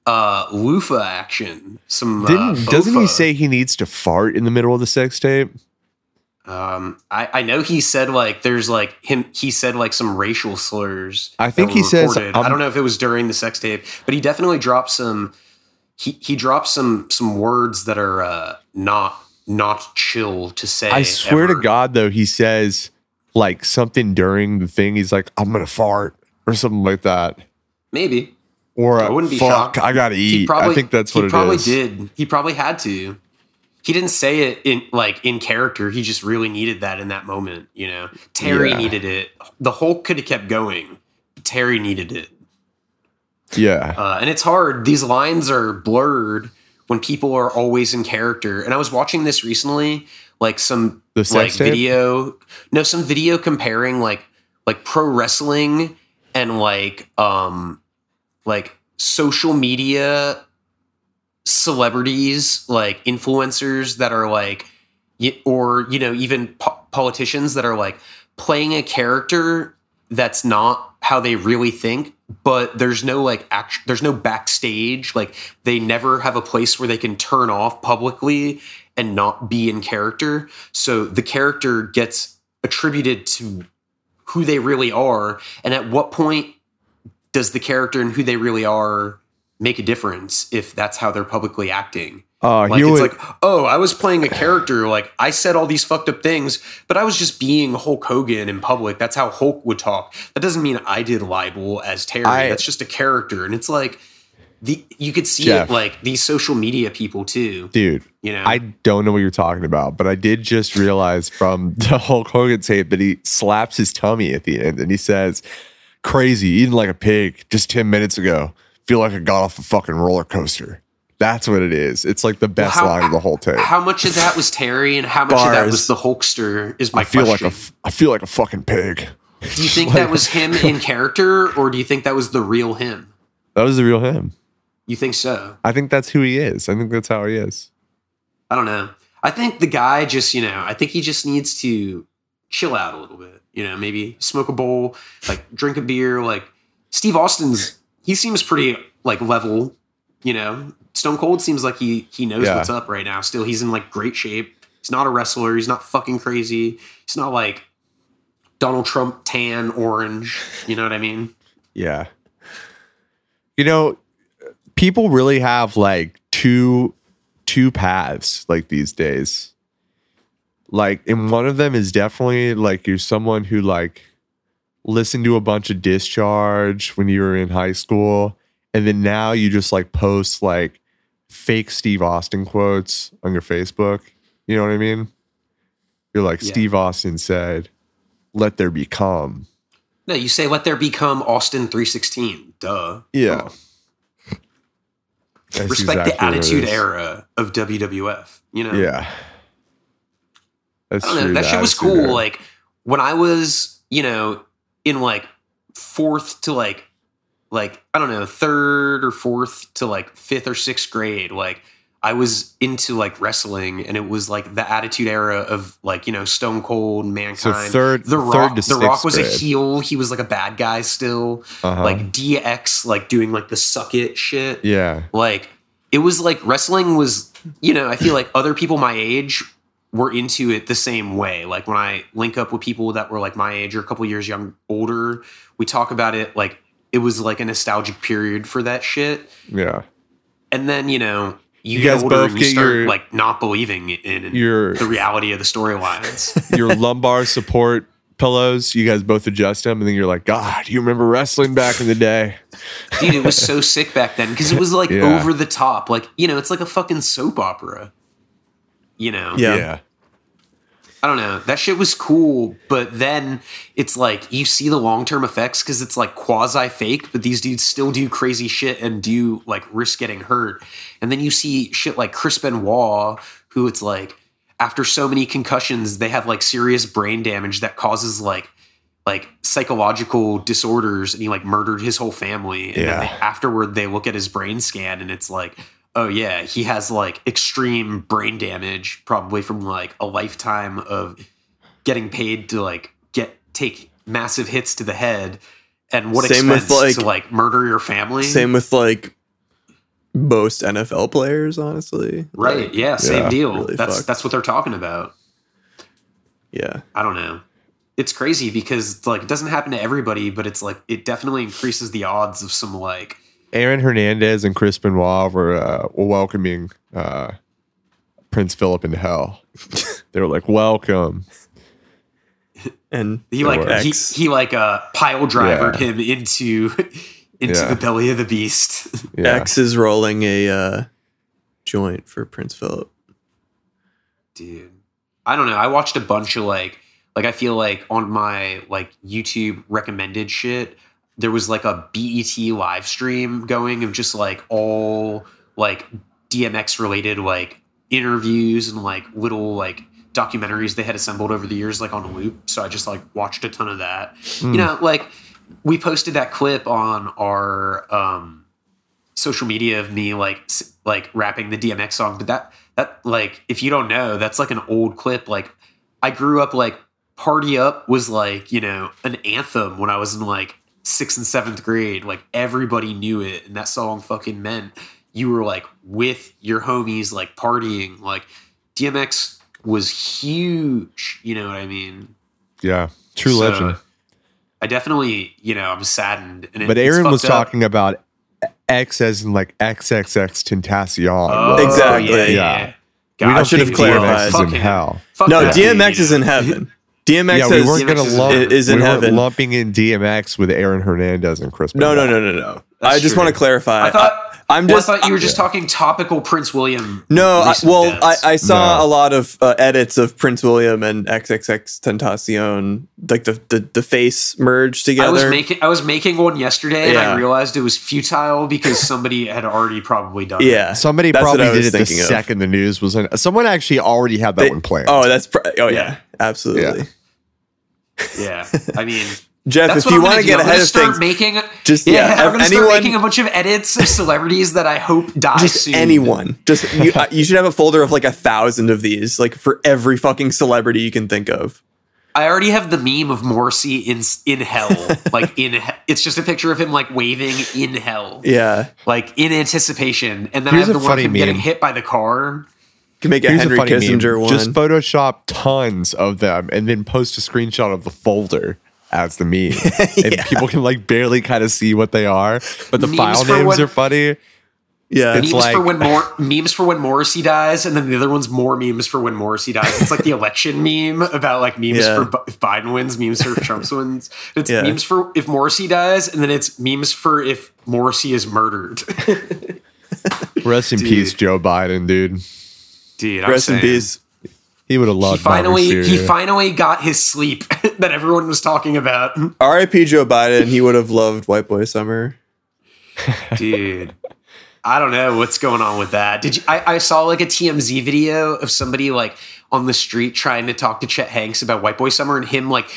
uh loofah action. Some uh, doesn't he say he needs to fart in the middle of the sex tape? Um, I, I know he said like there's like him. He said like some racial slurs. I think he says, recorded. um, I don't know if it was during the sex tape, but he definitely dropped some. He he dropped some some words that are uh, not not chill to say. I swear ever. to God, though, he says like something during the thing. He's like, "I'm gonna fart" or something like that, maybe or I wouldn't be "Fuck, shocked. I gotta he eat." probably. I think that's what he probably is. did. He probably had to. he didn't say it in like in character. He just really needed that in that moment. You know, Terry Yeah. needed it. The Hulk could have kept going. Terry needed it, Yeah. uh, and it's hard. These lines are blurred when people are always in character. And I was watching this recently, like some like tape? video, no, some video comparing like like pro wrestling and like um like social media celebrities like influencers that are like or you know even po- politicians that are like playing a character that's not how they really think but there's no like act there's no backstage like they never have a place where they can turn off publicly and not be in character. So the character gets attributed to who they really are and at what point does the character and who they really are make a difference if that's how they're publicly acting? Uh, like it's would, like oh i was playing a character like i said all these fucked up things but i was just being hulk hogan in public. That's how hulk would talk. That doesn't mean i did libel as terry. I- that's just a character and it's like the you could see Jeff. it like these social media people too dude. you know I don't know what you're talking about, but I did just realize from the Hulk Hogan tape that he slaps his tummy at the end and he says, Crazy, eating like a pig just 10 minutes ago. Feel like I got off a fucking roller coaster. That's what it is. It's like the best how- line of the whole tape. how much of that was terry and how much of that was the hulkster is my question. I feel question like a I feel like a fucking pig. do you think that was him in character or do you think that was the real him That was the real him. You think so I think that's who he is. I think that's how he is. I don't know. I think the guy just, you know, I think he just needs to chill out a little bit. You know, maybe smoke a bowl, like drink a beer. Like Steve Austin's, he seems pretty like level. You know, Stone Cold seems like he he knows Yeah. what's up right now. Still, he's in like great shape. He's not a wrestler. He's not fucking crazy. He's not like Donald Trump tan orange. You know what I mean? Yeah. You know, people really have like two two paths like these days. Like and one of them is definitely like you're someone who like listened to a bunch of discharge when you were in high school and then now you just like post like fake Steve Austin quotes on your Facebook. You know what I mean? You're like Yeah. Steve Austin said, "Let there be calm." No, you say let there become Austin three sixteen. Duh. Yeah. That's Respect exactly the attitude era of WWF. You know. Yeah. That's I. That shit was cool. era. Like when I was, you know, in like fourth to like, like I don't know, third or fourth to like fifth or sixth grade. Like I was into like wrestling, and it was like the Attitude Era of like you know Stone Cold, Mankind. third- the third Rock. to the Rock was a heel. He was like a bad guy still. Uh-huh. Like DX, like doing like the suck it shit yeah. like it was like wrestling was you know i feel like other people my age were into it the same way like when i link up with people that were like my age or a couple years young older we talk about it like it was like a nostalgic period for that shit Yeah. and then you know you, You get guys older both and you get start your- like not believing in Your the reality of the storylines your lumbar support pillows, you guys both adjust them and then you're like, "God, you remember wrestling back in the day?" dude it was so sick back then because it was like Yeah. over the top like you know it's like a fucking soap opera you know Yeah. I don't know. That shit was cool, but then it's like you see the long term effects because it's like quasi fake, but these dudes still do crazy shit and do like risk getting hurt. And then you see shit like Chris Benoit, who it's like after so many concussions, they have like serious brain damage that causes like like psychological disorders and he like murdered his whole family. And then Yeah. they, afterward they look at his brain scan and it's like, oh yeah, he has like extreme brain damage, probably from like a lifetime of getting paid to like get take massive hits to the head. And what Same with, expense like- to like murder your family? Same with like most NFL players, honestly. right? Like, Yeah, same Yeah, deal. really that's fucked. that's what they're talking about. Yeah. I don't know. It's crazy because like it doesn't happen to everybody, but it's like it definitely increases the odds of some like Aaron Hernandez and Chris Benoit were, uh, were welcoming uh, Prince Philip into hell. they were like, "Welcome." And he like he, he like uh pile drivered Yeah. him into into Yeah. the belly of the beast. Yeah. X is rolling a uh, joint for Prince Philip. dude i don't know i watched a bunch of like like i feel like on my like youtube recommended shit there was like a bet live stream going of just like all like dmx related like interviews and like little like documentaries they had assembled over the years like on a loop. So i just like watched a ton of that. You know like we posted that clip on our um social media of me like s- like rapping the DMX song, but that that like if you don't know, that's like an old clip. Like I grew up like Party Up was like you know an anthem when I was in like sixth and seventh grade. Like everybody knew it, and that song fucking meant you were like with your homies like partying. Like DMX was huge. You know what I mean? Yeah, true So, legend. I definitely, you know, I'm saddened. And it- But Aaron was up. talking about X as in like XXX Tentacion. Oh, Exactly. Yeah. Yeah. yeah. we don't I should have clarified. DMX is in hell. fuck No, that DMX dude, is in heaven. DMX Yeah, we weren't gonna is in lump. heaven. Is in we weren't heaven. lumping in DMX with Aaron Hernandez and Chris. no, no, Benoit. no, no, no. That's I just want to clarify. I thought I, am well, just I thought you were just talking topical Prince William. No, I, well, I. I saw No. a lot of uh, edits of Prince William and XXX Tentacion, like the, the the face merged together. I was making I was making one yesterday, and I realized it was futile because somebody had already probably done it. yeah, Somebody That's probably did it the thinking of. second the news was in. Someone actually already had that They- one planned. Oh, that's pr- oh yeah, Yeah. Absolutely. yeah. I mean, Jeff, if you want gonna get I'm ahead of start things, making just yeah, yeah, I'm gonna start making a bunch of edits of celebrities that I hope die just soon. anyone, just you, uh, you should have a folder of like a thousand of these, like for every fucking celebrity you can think of. I already have the meme of Morrissey in in hell, like in it's just a picture of him like waving in hell, Yeah, like in anticipation, and then Here's I have the one of funny him getting hit by the car. Can make a Here's Henry a funny Kissinger meme. one. Just Photoshop tons of them and then post a screenshot of the folder as the meme, and people can like barely kind of see what they are, but the Memes file names when- are funny. yeah, It's memes for when more memes for when Morrissey dies, and then the other one's more memes for when Morrissey dies. It's like the election meme about like memes Yeah. for if Biden wins, memes for if Trump wins. It's Yeah. memes for if Morrissey dies, and then it's memes for if Morrissey is murdered. Rest in Dude. peace, Joe Biden, dude. Dude, I'm rest in peace. He would have loved. Miley finally, he finally got his sleep that everyone was talking about. R.I.P. Joe Biden. He would have loved White Boy Summer. dude i don't know what's going on with that did you I, I saw like a tmz video of somebody like on the street trying to talk to chet hanks about white boy summer and him like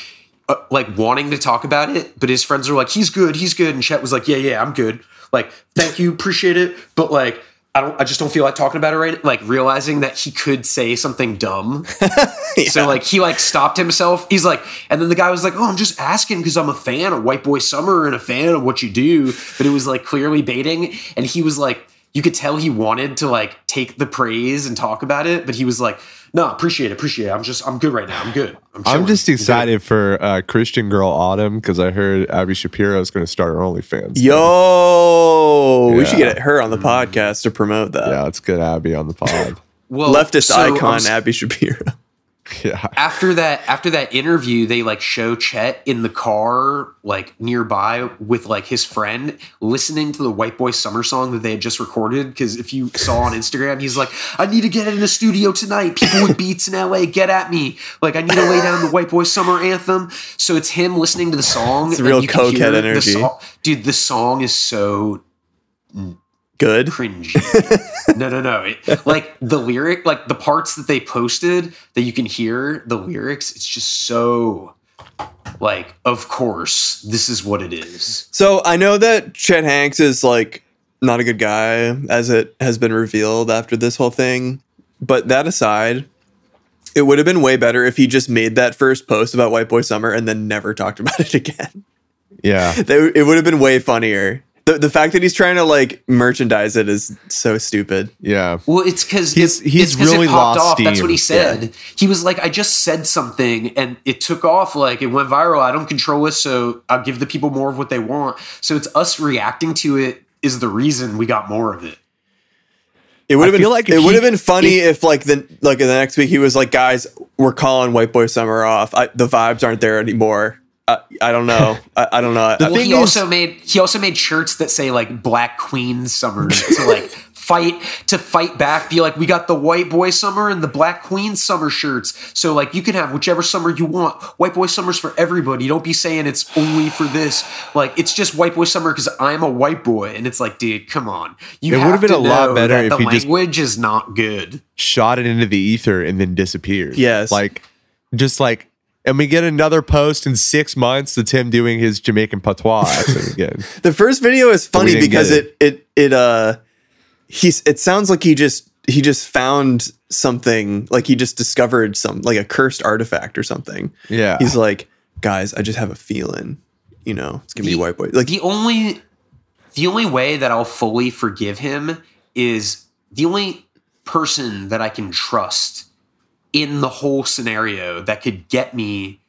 uh, like wanting to talk about it but his friends are like he's good he's good and chet was like yeah yeah i'm good like thank you appreciate it but like I don't. I just don't feel like talking about it right. Like realizing that he could say something dumb, so like he like stopped himself. He's like, and then the guy was like, "Oh, I'm just asking because I'm a fan of White Boy Summer and a fan of what you do." But it was like clearly baiting, and he was like, you could tell he wanted to like take the praise and talk about it, but he was like, "No, appreciate it, appreciate it. I'm just, I'm good right now. I'm good. I'm, I'm chilling. just good." excited for uh, Christian Girl Autumn because I heard Abby Shapiro is going to start her OnlyFans. Yo, we should get her on the podcast to promote that. Yeah, let's get Abby on the pod. Well, Leftist so I'm icon s- Abby Shapiro. yeah. after that after that interview they like show chet in the car like nearby with like his friend listening to the white boy summer song that they had just recorded. Because if you saw on instagram he's like i need to get in the studio tonight. People with beats in la get at me. Like i need to lay down the white boy summer anthem. So it's him listening to the song It's real cokehead hear the energy. so- dude the song is so Good. cringy. no, no, no. It, like the lyric, like the parts that they posted that you can hear the lyrics, it's just so like, of course, this is what it is. So I know that Chet Hanks is like not a good guy, as it has been revealed after this whole thing. But that aside, it would have been way better if he just made that first post about White Boy Summer and then never talked about it again. Yeah. It would have been way funnier. The, the fact that he's trying to like merchandise it is so stupid. Yeah. Well, it's because He's- it's, he's it's 'cause really it popped lost off. That's what he steam. said. He was like, "I just said something and it took off. Like it went viral. I don't control this, so I'll give the people more of what they want. So it's us reacting to it is the reason we got more of it. It would have been like it would have been funny if, like the like the next week he was like, guys, we're calling White Boy Summer off. I, the vibes aren't there anymore. I, I don't know. I, I don't know. I- Well, thing he is- also made he also made shirts that say like Black Queen Summer to like fight to fight back be like we got the white boy summer and the black queen summer shirts so like you can have whichever summer you want white boy summers for everybody don't be saying it's only for this like it's just white boy summer because i'm a white boy and it's like dude come on you It would've been a lot better if the he just- language is not good shot it into the ether and then disappeared. Yes. Like just like and we get another post in six months that's him doing his Jamaican patois again. The first video is funny because get it. it it uh he's it sounds like he just he just found something like he just discovered some like a cursed artifact or something. Yeah. He's like, guys, I just have a feeling, you know, it's gonna be white boy. Like the only the only way that I'll fully forgive him is the only person that I can trust in the whole scenario that could get me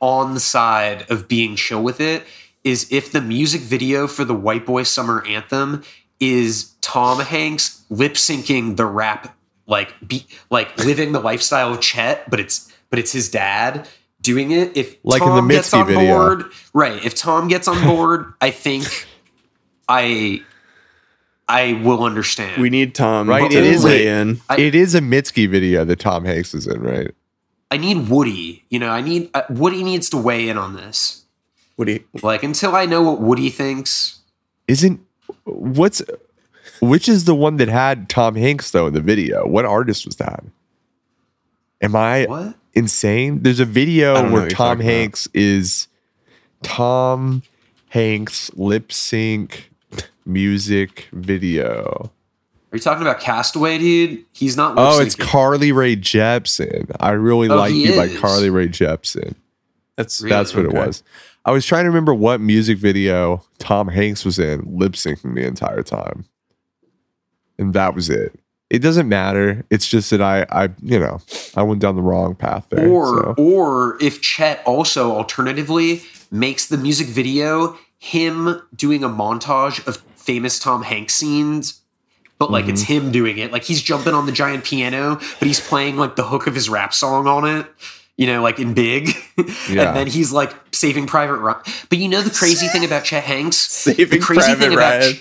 on the side of being chill with it is if the music video for the White Boy Summer Anthem is Tom Hanks lip syncing the rap like be, like living the lifestyle of Chet, but it's but it's his dad doing it. If Like in the Tom gets Mitski on video. board, right? If Tom gets on board, I think I I will understand. we need Tom Right, to it is weigh a- in. I- it is a Mitski video that Tom Hanks is in, right? I need Woody. You know, I need uh, Woody needs to weigh in on this. Woody, Like until I know what Woody thinks. Isn't what's which is the one that had Tom Hanks though in the video? What artist was that? Am I What? insane? There's a video where Tom talking about. Hanks is Tom Hanks lip sync music video. Are you talking about Castaway, dude? He's not. Oh, it's. Carly Rae Jepsen. I really Oh, like you by. Carly Rae Jepsen. that's Really? That's what Okay. it was. I was trying to remember what music video Tom Hanks was in, lip syncing the entire time, and that was it. It doesn't matter. It's just that I, I, you know, I went down the wrong path there. Or so. or if Chet also alternatively makes the music video him doing a montage of famous Tom Hanks scenes. But like it's Mm-hmm. him doing it. Like he's jumping on the giant piano, but he's playing like the hook of his rap song on it. You know, like in big. Yeah. and then he's like saving Private Ryan. But you know the crazy thing about Chet Hanks? saving the crazy Private thing about Ryan.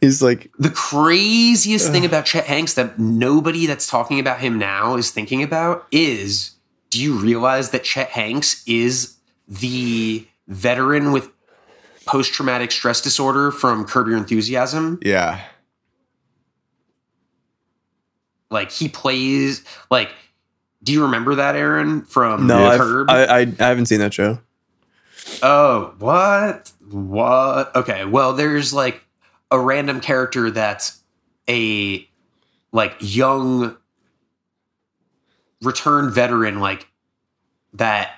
He's like the craziest thing about Chet Hanks that nobody that's talking about him now is thinking about is do you realize that Chet Hanks is the veteran with post traumatic stress disorder from Curb Your Enthusiasm? yeah, Like he plays like do you remember that Aaron from no, Curb? I, I I haven't seen that show. Oh, what? What? Okay, well, there's like a random character that's a like young return veteran, like that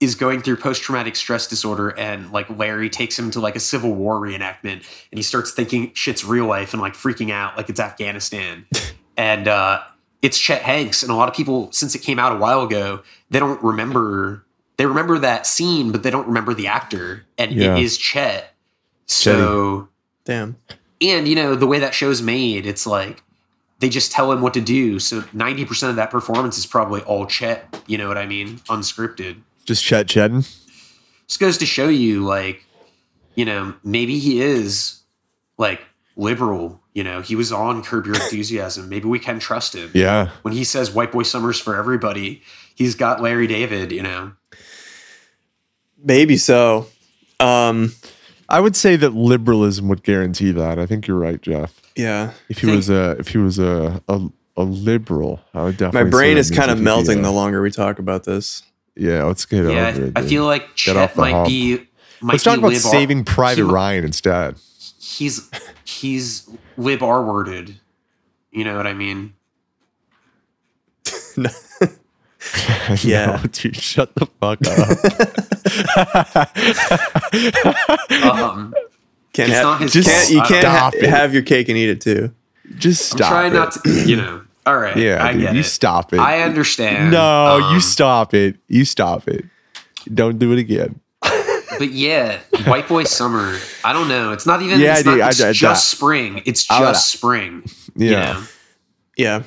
is going through post traumatic stress disorder, and like Larry takes him to like a Civil War reenactment, and he starts thinking shit's real life and like freaking out like it's Afghanistan, and uh, it's Chet Hanks, and a lot of people since it came out a while ago, they don't remember. They remember that scene, but they don't remember the actor, and Yeah. it is Chet. So, Damn. and you know the way that show's made, it's like they just tell him what to do. So ninety percent of that performance is probably all Chet. You know what I mean? Unscripted. Just Chet Chedden. Just goes to show you, like, you know, maybe he is like liberal. You know, he was on Curb Your Enthusiasm. Maybe we can trust him. Yeah, When he says "White Boy Summers for everybody," he's got Larry David. You know. Maybe so. Um I would say that liberalism would guarantee that. I think you're right, Jeff. yeah. If he Think- was a, if he was a, a, a liberal, I would definitely. My brain that is means kind of melting a- the longer we talk about this. Yeah, let's get Yeah, over it. I, I dude. feel like off Chet might hump. be. Might Let's talk be about lib- Saving Private he- Ryan instead. He's he's lib R worded. You know what I mean? Yeah. no, dude, shut the fuck up. Um, Can't It's have, not his just can't, you can't ha- have your cake and eat it too. Just I'm stop. trying it. not to. You know. All right. Yeah, I dude, get you it. stop it. I understand. no, you Um, stop it. You stop it. Don't do it again. But yeah, White Boy Summer. I don't know. It's not even. Yeah, it's not, dude, I- it's I- just spring. It's I- just spring. you Yeah. know? Yeah.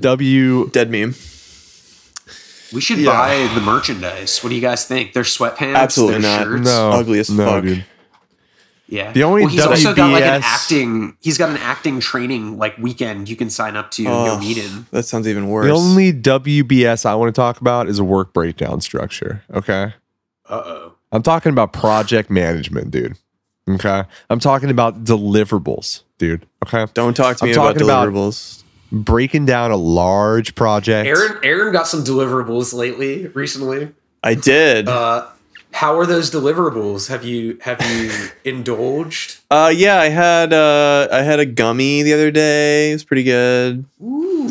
W. Dead meme. We should Yeah. buy the merchandise. What do you guys think? Their sweatpants. Absolutely their not. Shirts? No, Ugly as no, fuck. dude. Yeah. The only well, he's also got like an acting. He's got an acting training like weekend you can sign up to and Oh, go meet him. That sounds even worse. The only WBS I want to talk about is a work breakdown structure. Okay. Uh oh. I'm talking about project management, dude. Okay. I'm talking about deliverables, dude. Okay. Don't talk to I'm me about talking about- deliverables. Breaking down a large project. Aaron Aaron got some deliverables lately recently. I did. Uh, how are those deliverables? Have you have you indulged? yeah, I had uh, I had a gummy the other day. It was pretty good.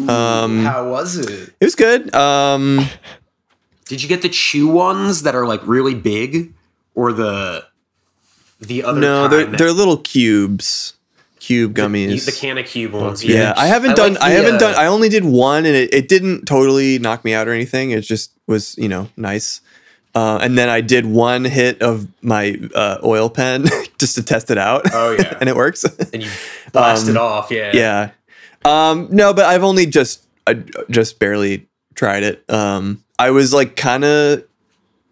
Um, How was it? it was good. Um, Did you get the chew ones that are like really big, or the the other? no, they're that- they're little cubes, cube gummies. the, the can of cube ones. yeah, I haven't done. like I haven't uh, done. I only did one, and it, it didn't totally knock me out or anything. It just was, you know, nice. Uh, and then I did one hit of my uh, oil pen just to test it out. Oh, yeah. and it works. and you blast it Um, off. Yeah, yeah. Um, no, but I've only just I just barely tried it. Um, I was like kind of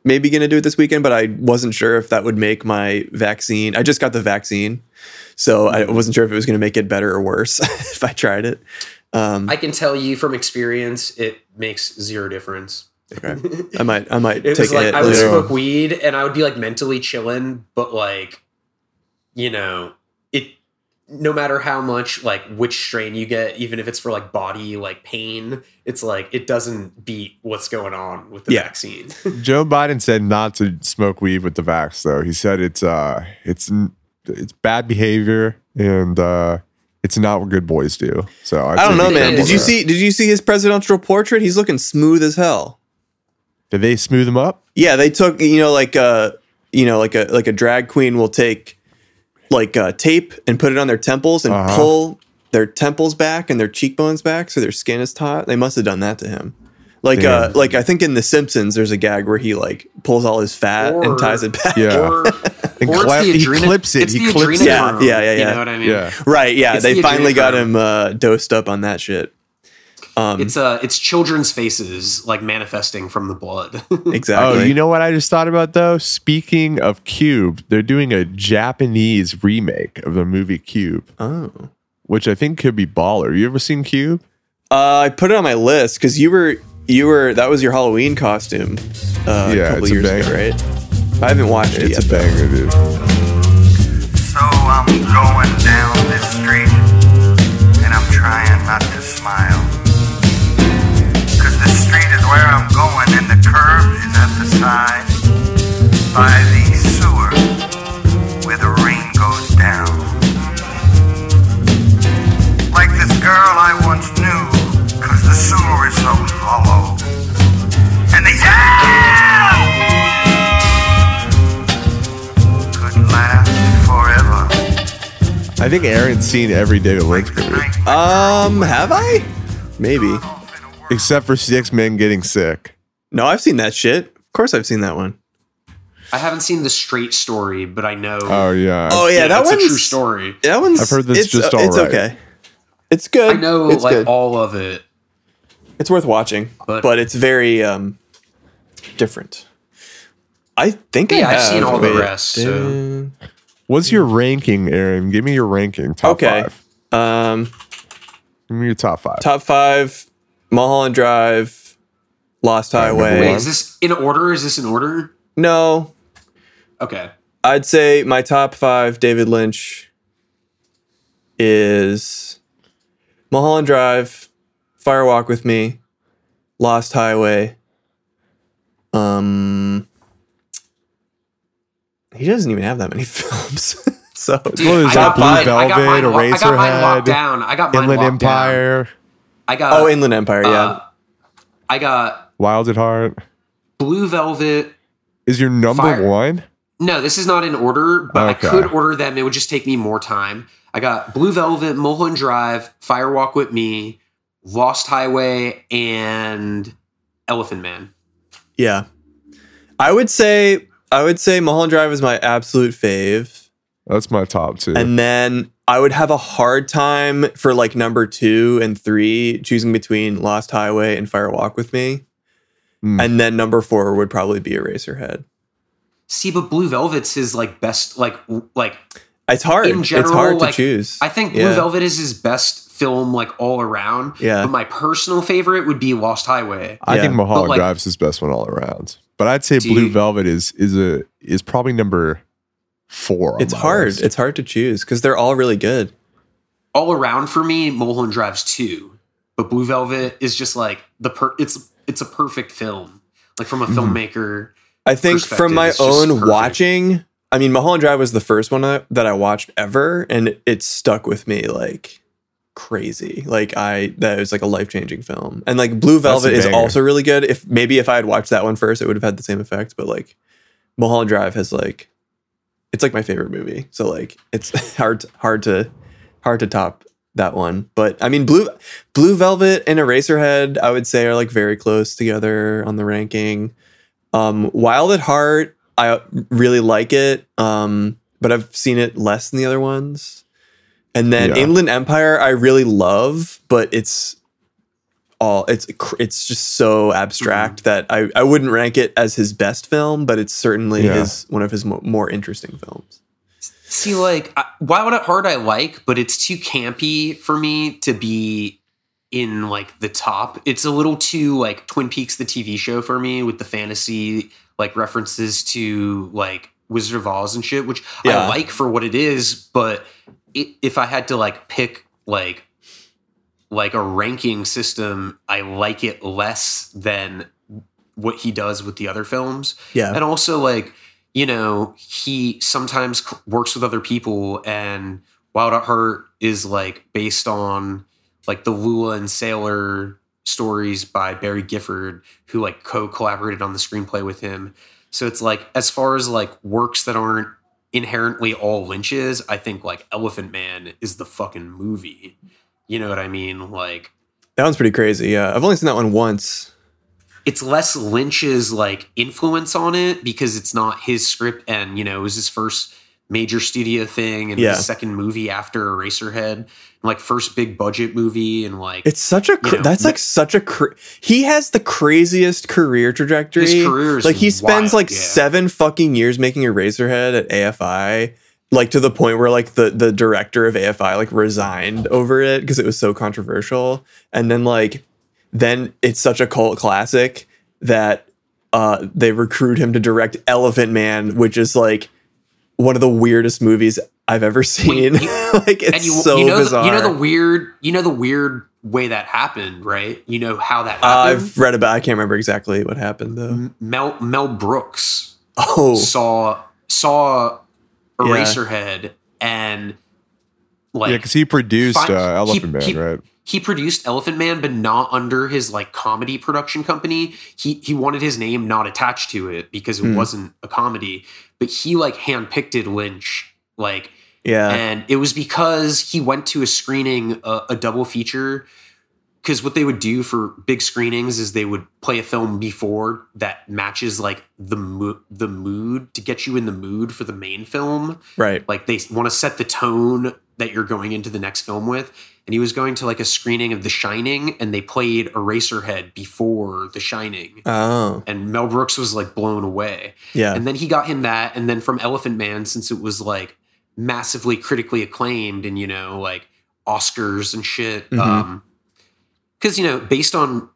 maybe gonna do it this weekend, but I wasn't sure if that would make my vaccine. I just got the vaccine, so I wasn't sure if it was gonna make it better or worse if I tried it. Um, I can tell you from experience, it makes zero difference. Okay. I might I might It take was like hit I would later. smoke weed and I would be like mentally chilling, but like, you know, it. No matter how much like which strain you get, even if it's for like body like pain, it's like it doesn't beat what's going on with the Yeah. vaccine. Joe Biden said not to smoke weed with the vax, though. He said it's uh it's it's bad behavior and uh it's not what good boys do. So I don't know, man. Did you see? Did you see his presidential portrait? He's looking smooth as hell. There. Did they smooth him up? Yeah, they took you know like a you know like a like a drag queen will take like uh, tape and put it on their temples and Uh-huh. pull their temples back and their cheekbones back so their skin is taut. They must have done that to him. Like uh like I think in The Simpsons there's a gag where he like pulls all his fat Or- and ties it back. Yeah. or, And or clap- it's the he adrena- clips it. It's He clips it. Yeah, yeah, yeah, You know what I mean? Yeah. Right, yeah. It's they the finally got him uh, dosed up on that shit. Um It's uh, it's children's faces like manifesting from the blood. exactly. Oh, you know what I just thought about though? Speaking of Cube, they're doing a Japanese remake of the movie Cube, Oh. which I think could be baller. You ever seen Cube? Uh, I put it on my list because you were you were that was your Halloween costume uh, a Yeah, couple it's a years ago, banger. right? I haven't watched it It's yet. a banger, dude. So I'm going down this street and I'm trying not to smile. Where I'm going and the curb is at the side by the sewer where the rain goes down. Like this girl I once knew, cause the sewer is so hollow. And the could last forever. I think Aaron's seen every David Lynch movie, Um, have I? Maybe. Except for Six Men Getting Sick. No, I've seen that shit. Of course, I've seen that one. I haven't seen the straight story, but I know. Oh yeah. Oh yeah, yeah, that that's one's a true story. That one's. I've heard that's it's, just uh, It's alright. okay. It's good. I know it's like good. all of it. it's worth watching, But- but, it's very um different. I think I Yeah, I've have. seen all the rest, so- What's your ranking, Aaron? Give me your ranking. Top Okay. five. Um, Give me your top five. top five: Mulholland Drive, Lost Highway. Wait, is this in order? Is this in order? No, Okay. I'd say my top five David Lynch is Mulholland Drive, Firewalk with Me, Lost Highway. Um, he doesn't even have that many films. so Dude, Well, there's I got Blue mine- I got Velvet, mine lo- I got mine locked down. I got mine Inland locked down. Empire, I got. oh, Inland Empire, yeah. uh, I got Wild at Heart. Blue Velvet. Is your number Fire. one? No, this is not in order, but Okay. I could order them. It would just take me more time. I got Blue Velvet, Mulholland Drive, Firewalk with Me, Lost Highway, and Elephant Man. yeah. I would say I would say Mulholland Drive is my absolute fave. That's my top two. And then I would have a hard time for like number two and three, choosing between Lost Highway and Firewalk with Me. Mm. And then number four would probably be Eraserhead. See, but Blue Velvet's his like best, like like it's hard. in general, it's hard like, to choose. I think Blue Yeah. Velvet is his best film, like all around. Yeah. But my personal favorite would be Lost Highway. I think Yeah. Mulholland But, like- Drive's his best one all around. But I'd say Blue you- Velvet is is a is probably number four. It's my hard. list. It's hard to choose because they're all really good. all around for me, Mulholland Drive's two, but Blue Velvet is just like the per. It's it's a perfect film, like from a Mm-hmm. filmmaker. I think from my own perfect. watching, I mean, Mulholland Drive was the first one that that I watched ever, and it stuck with me like crazy. Like I, that was like a life changing film, and like Blue Velvet is also really good. If maybe if I had watched that one first, it would have had the same effect. But like Mulholland Drive has like, it's like my favorite movie. So like, it's hard hard to hard to top that one. But I mean, Blue Blue Velvet and Eraserhead, I would say, are like very close together on the ranking. Um, Wild at Heart, I really like it, um, but I've seen it less than the other ones. And then Yeah. Inland Empire, I really love, but it's all it's it's just so abstract mm-hmm. that I, I wouldn't rank it as his best film, but it's certainly Yeah. his one of his mo- more interesting films. See, like I, Wild at Heart, I like, but it's too campy for me to be in like the top. It's a little too like Twin Peaks, the TV show, for me with the fantasy like references to like Wizard of Oz and shit, which Yeah. I like for what it is. But it, if I had to like pick like like a ranking system, I like it less than what he does with the other films. Yeah. and also like you know he sometimes c- works with other people and wild at heart is like based on like the lula and sailor stories by barry gifford who like co-collaborated on the screenplay with him. So it's like as far as like works that aren't inherently all lynch's i think like elephant man is the fucking movie you know what i mean like That one's pretty crazy. Yeah. I've only seen that one once. it's less Lynch's like influence on it because it's not his script and you know it was his first major studio thing and Yeah. his second movie after Eraserhead and like first big budget movie and like It's such a cr- know, that's like such a cr- he has the craziest career trajectory. His career is like he spends wild, like yeah. seven fucking years making Eraserhead at AFI, like to the point where like the the director of AFI like resigned over it because it was so controversial, and then like then it's such a cult classic that uh they recruit him to direct Elephant Man, which is like one of the weirdest movies I've ever seen. you- like it's and you, so you know bizarre. the, you know the weird you know the weird way that happened right you know how that Uh, I've read about. I can't remember exactly what happened though. Mel Mel Brooks Oh, saw saw Yeah. Eraserhead and like yeah, because he produced Fi- uh, he- Elephant Man, he- right? he produced Elephant Man, but not under his like comedy production company. He he wanted his name not attached to it because it Hmm. wasn't a comedy. But he like handpicked Lynch, like, yeah. and it was because he went to a screening, uh, a double feature. Because what they would do for big screenings is they would play a film before that matches like the mo- the mood to get you in the mood for the main film right. like they want to set the tone that you're going into the next film with and he was going to like a screening of the shining and they played eraserhead before the shining Oh, and mel brooks was like blown away yeah. and then he got him that and then from elephant man since it was like massively critically acclaimed and you know like oscars and shit Mhm. um because you know based on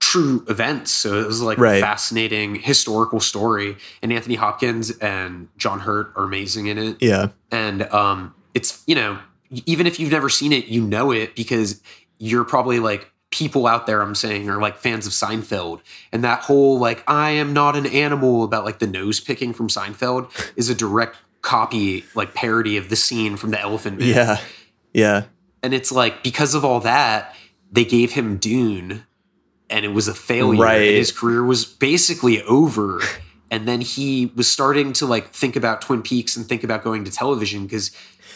true events so it was like Right. a fascinating historical story and anthony hopkins and john hurt are amazing in it yeah. and um it's you know even if you've never seen it you know it because you're probably like people out there i'm saying are like fans of seinfeld and that whole like i am not an animal about like the nose picking from seinfeld is a direct copy like parody of the scene from the elephant man Yeah. Yeah. and it's like because of all that they gave him dune and it was a failure Right. and his career was basically over and then he was starting to like think about twin peaks and think about going to television because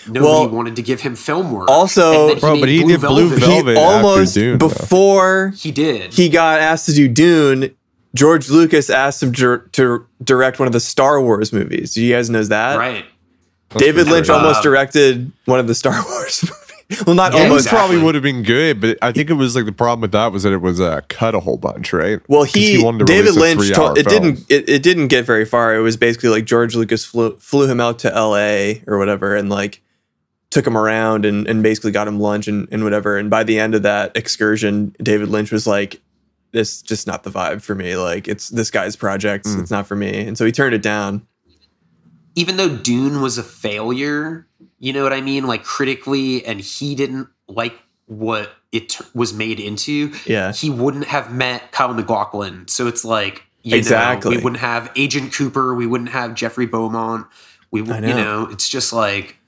nobody Well, wanted to give him film work also- Bro, but he did Blue He Velvet after almost Dune, though. before he did he got asked to do Dune. George Lucas asked him dir- to direct one of the Star Wars movies. Do you guys know that? right David Lynch Uh, almost directed one of the Star Wars movies. Well, not Yeah, Almost almost. exactly. probably would have been good, but I think it was like the problem with that was that it was uh, cut a whole bunch, right? Well, he, wanted to David release a Lynch told, it film. didn't it, it didn't get very far. It was basically like George Lucas flew flew him out to L.A. or whatever, and like took him around and, and basically got him lunch and, and whatever. And by the end of that excursion, David Lynch was like, "This just not the vibe for me. Like it's this guy's project. It's not for me." And so he turned it down. even though Dune was a failure, you know what I mean? Like critically, and he didn't like what it t- was made into. Yeah. he wouldn't have met Kyle MacLachlan. So it's like, you Exactly. know, we wouldn't have Agent Cooper. We wouldn't have Jeffrey Beaumont. We, I w- you know. know, it's just like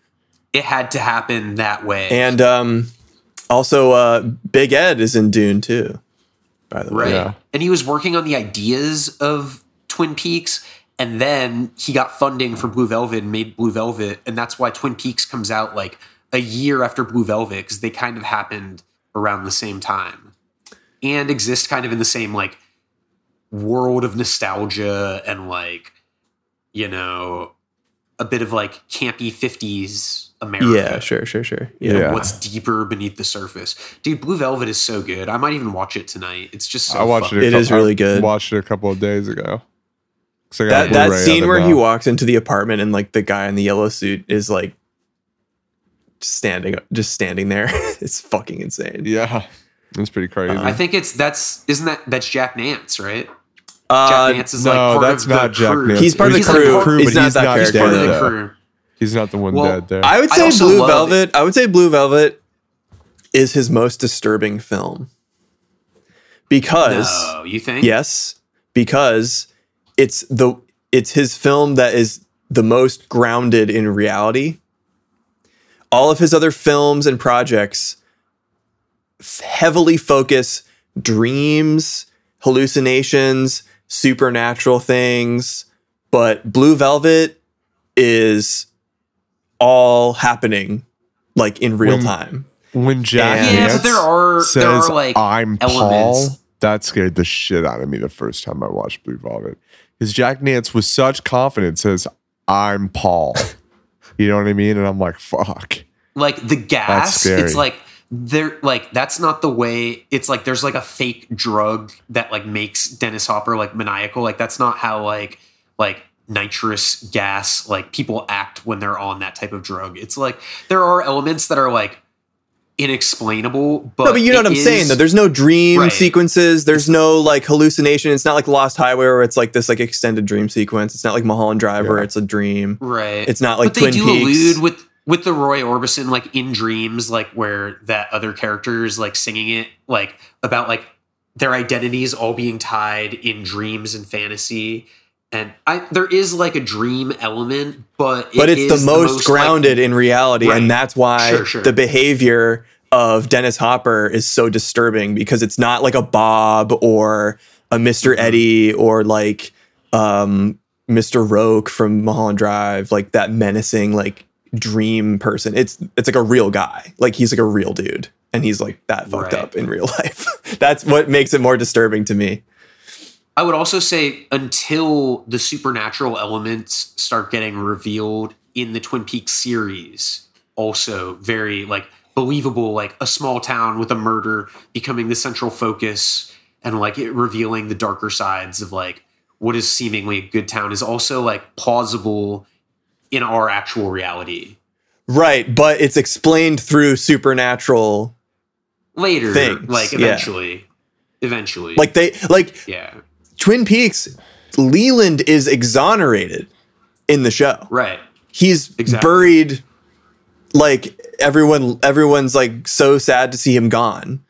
it had to happen that way. And um, also, uh, Big Ed is in Dune too. By the way, Right. Yeah. And he was working on the ideas of Twin Peaks. And then he got funding for Blue Velvet and made Blue Velvet. And that's why Twin Peaks comes out like a year after Blue Velvet, because they kind of happened around the same time and exist kind of in the same like world of nostalgia and like, you know, a bit of like campy 50s America yeah, sure, sure, sure. Yeah, Yeah. what's deeper beneath the surface. Dude, Blue Velvet is so good. I might even watch it tonight. It's just so I watched fun. it. a It cou- is really I good. Watched it a couple of days ago. 'Cause I got that that scene it where he walks into the apartment and like the guy in the yellow suit is like standing just standing there. it's fucking insane. Yeah, it's pretty crazy. I think it's that's isn't that that's Jack Nance, right? Uh, Jack Nance is no, like part that's of the not Jack crew. Nance. He's part of the He's like crew. part- He's but not he's that not character, part of the crew. He's not the one Well, dead there. I would say also Blue love Velvet. I would say Blue Velvet is his most disturbing film because No, you think? yes, because it's the it's his film that is the most grounded in reality. All of his other films and projects f- heavily focus dreams, hallucinations, supernatural things, but Blue Velvet is all happening like in real When- time. when Jack Yeah, but there are- says, there are, like, "I'm elements. Paul," that scared the shit out of me the first time I watched Blue Velvet. Because Jack Nance with such confidence says, "I'm Paul." you know what I mean? And I'm like, "Fuck." Like the gas, it's like they're like that's not the way it's like there's like a fake drug that like makes Dennis Hopper like maniacal. Like that's not how like like nitrous gas like people act when they're on that type of drug. It's like there are elements that are like inexplainable, but no, but you know what I'm saying though. There's no dream Right. sequences. There's no like hallucination. It's not like Lost Highway where it's like this like extended dream sequence. It's not like Mulholland Drive where Yeah. it's a dream. Right. It's not like but they Twin do Peaks. allude with with the Roy Orbison like in dreams, like where that other character is like singing it like about like their identities all being tied in dreams and fantasy. And I there is like a dream element, but but it it's the is most, like- grounded in reality, Right. and that's why Sure, sure. the behavior of Dennis Hopper is so disturbing because it's not like a Bob or a mister Mm-hmm. Eddie or like um, Mr. Roque from Mulholland Drive, like that menacing like dream person. It's it's like a real guy, like he's like a real dude, and he's like that fucked Right. up in real life. that's what makes it more disturbing to me. I would also say until the supernatural elements start getting revealed in the Twin Peaks series, also very like believable, like a small town with a murder becoming the central focus and like it revealing the darker sides of like what is seemingly a good town is also like plausible in our actual reality. Right, but it's explained through supernatural Later, Things, like yeah. eventually. Eventually. like they like yeah. Twin Peaks, Leland is exonerated in the show. Right. He's Exactly. buried like everyone everyone's like so sad to see him gone.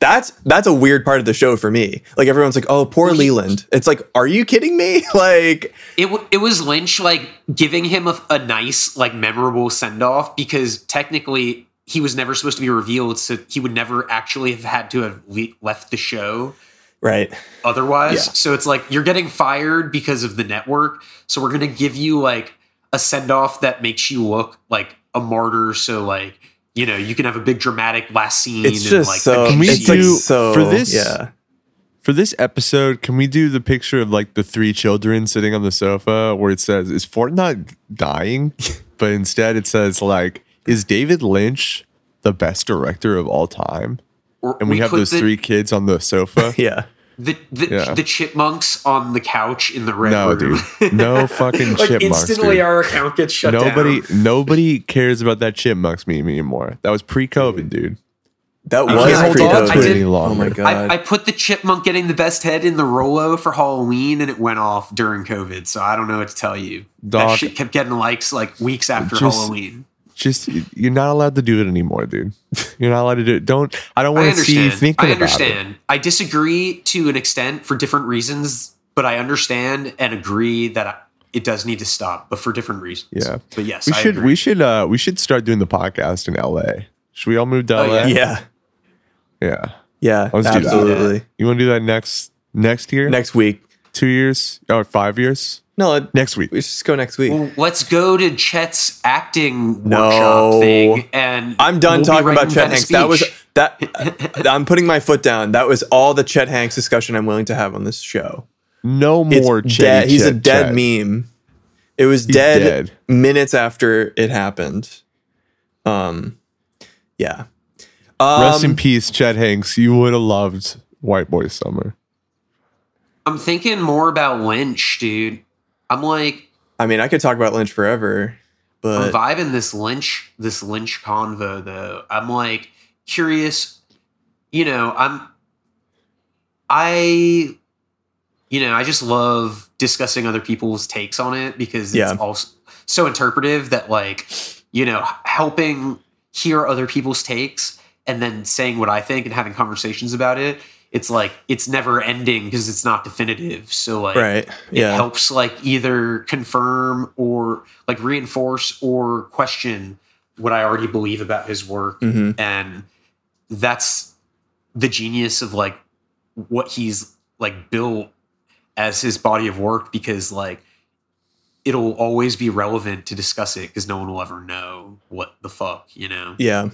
That's that's a weird part of the show for me. Like everyone's like, "Oh, poor Leland." It's like, "Are you kidding me?" like it w- it was Lynch like giving him a, a nice like memorable send off because technically he was never supposed to be revealed, so he would never actually have had to have le- left the show right. otherwise. Yeah. So it's like you're getting fired because of the network, so we're gonna give you like a send off that makes you look like a martyr. So like you know you can have a big dramatic last scene. It's and, just like, so Can we it's big like do- so for this- yeah. For this episode, can we do the picture of like the three children sitting on the sofa where it says, "Is Fortnite dying?" but instead it says like, "Is David Lynch the best director of all time?" or And we, have those the- three kids on the sofa. Yeah. The the, Yeah. the chipmunks on the couch in the red No, room. dude. No fucking like chipmunks. instantly dude. our account gets shut Nobody, down. nobody cares about that chipmunks meme anymore. That was pre-COVID, dude. That was can't hold pretty on dope. to it any Oh my god. I, I put the chipmunk getting the best head in the Rolo for Halloween, and it went off during COVID. So I don't know what to tell you. that shit kept getting likes like weeks after Just- Halloween. Just you're not allowed to do it anymore, dude. You're not allowed to do it. Don't. I don't want to see you understand. thinking I about it. understand. I disagree to an extent for different reasons, but I understand and agree that I, it does need to stop, but for different reasons. Yeah. But yes, We I should. agree. We should. Uh, we should start doing the podcast in LA. Should we all move to Oh, LA? yeah. yeah. Yeah. Yeah. Let's do that. absolutely. You want to do that next next year? Next week. two years or five years? No, Next week. we should just go next week. Well, let's go to Chet's acting No. workshop thing, and I'm done we'll talking about Chet that Hanks. That was that. I'm putting my foot down. That was all the Chet Hanks discussion I'm willing to have on this show. No It's more. dead. Chetty He's a dead Chet. meme. It was dead, dead. minutes after it happened. Um, yeah. Um, Rest in peace, Chet Hanks. You would have loved White Boy Summer. I'm thinking more about Lynch, dude. I'm like, I mean, I could talk about Lynch forever, but I'm vibing this Lynch, this Lynch convo though. I'm like curious. You know, I'm, I, you know, I just love discussing other people's takes on it because it's Yeah. also so interpretive that like, you know, helping hear other people's takes and then saying what I think and having conversations about it. It's like it's never ending because it's not definitive. So like, right, it yeah, helps like either confirm or like reinforce or question what I already believe about his work. hmm And that's the genius of like what he's like built as his body of work because like it'll always be relevant to discuss it because no one will ever know what the fuck, you know? yeah.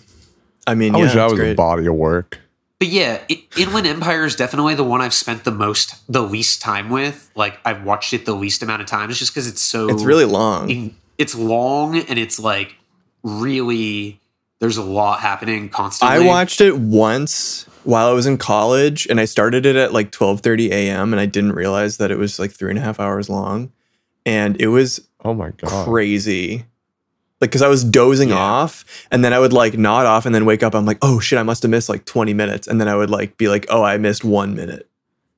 I mean, I yeah, wish that it's was a body of work. But yeah, I- Inland Empire is definitely the one I've spent the most, the least time with. Like I've watched it the least amount of times just because it's so It's really long. in- it's long and it's like really there's a lot happening constantly. I watched it once while I was in college, and I started it at like twelve thirty a.m. and I didn't realize that it was like three and a half hours long, and it was Oh my god. crazy. Like, cause I was dozing Yeah. off, and then I would like nod off, and then wake up. I'm like, oh shit, I must have missed like 20 minutes, and then I would like be like, oh, I missed one minute,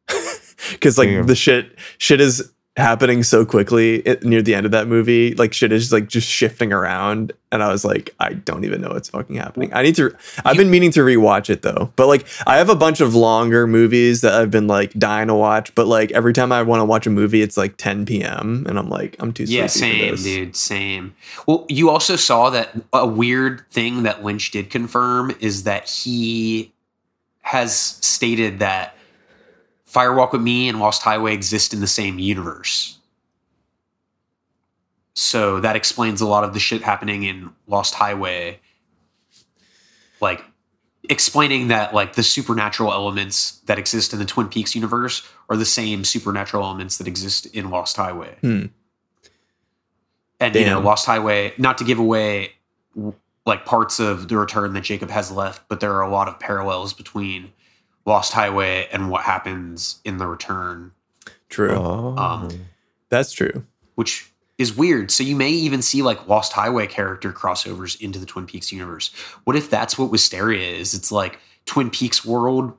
because like Damn. the shit shit is happening so quickly it, near the end of that movie. Like shit is like just shifting around, and I was like, I don't even know what's fucking happening. I need to. I've been meaning to rewatch it though, but like I have a bunch of longer movies that I've been like dying to watch, but like every time I want to watch a movie, it's like 10 p.m. and I'm like, I'm too yeah, same, dude, same. Well, you also saw that a weird thing that Lynch did confirm is that he has stated that Firewalk with Me and Lost Highway exist in the same universe. So that explains a lot of the shit happening in Lost Highway. Like explaining that like the supernatural elements that exist in the Twin Peaks universe are the same supernatural elements that exist in Lost Highway. Hmm. And you know, Lost Highway, not to give away like parts of the return that Jacob has left, but there are a lot of parallels between Lost Highway and what happens in the return, True. Oh. Um, That's true. which is weird. So you may even see like Lost Highway character crossovers into the Twin Peaks universe. What if that's what Wisteria is? It's like Twin Peaks world,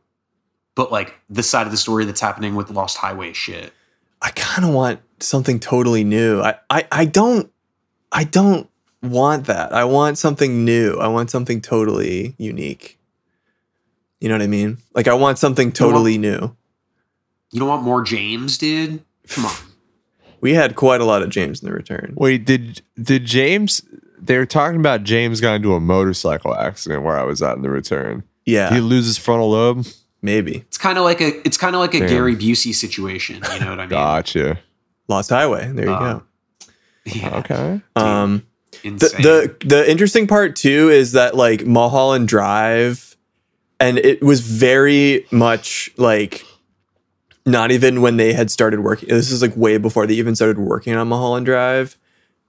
but like the side of the story that's happening with Lost Highway shit. I kind of want something totally new. I, I I don't I don't want that. I want something new. I want something totally unique. You know what I mean? Like I want something totally new. You don't want more James, dude? Come on. We had quite a lot of James in the return. Wait, did did James? They were talking about James got into a motorcycle accident where I was at in the return. Yeah, he loses frontal lobe? maybe. It's kind of like a it's kind of like a Damn. Gary Busey situation. You know what I mean? Gotcha. Lost Highway. There you Uh, Yeah, Okay. go. Um the, the the interesting part too is that like Mulholland Drive, and it was very much like not even when they had started working. This is like way before they even started working on Mulholland Drive,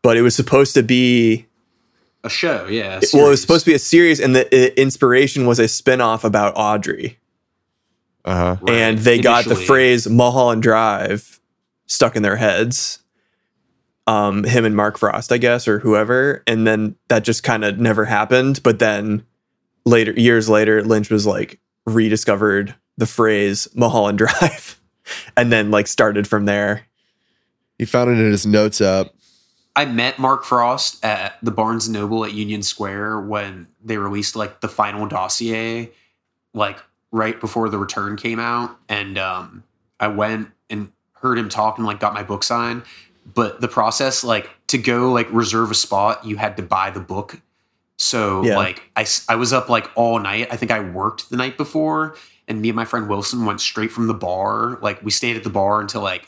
but it was supposed to be. a show, yeah. a Well, it was supposed to be a series, and the uh, inspiration was a spin-off about Audrey. Uh huh. Right, and they got the initially. phrase Mulholland Drive stuck in their heads. Um, him and Mark Frost, I guess, or whoever, and then that just kind of never happened. But then later, years later, Lynch was like rediscovered the phrase Mulholland Drive, and then like started from there. He found it in his notes app. I met Mark Frost at the Barnes and Noble at Union Square when they released like the final dossier, like right before the return came out, and um, I went and heard him talk and like got my book signed. But the process, like to go like reserve a spot, you had to buy the book. So Yeah. like I was up like all night. I think I worked the night before, and me and my friend Wilson went straight from the bar. Like we stayed at the bar until like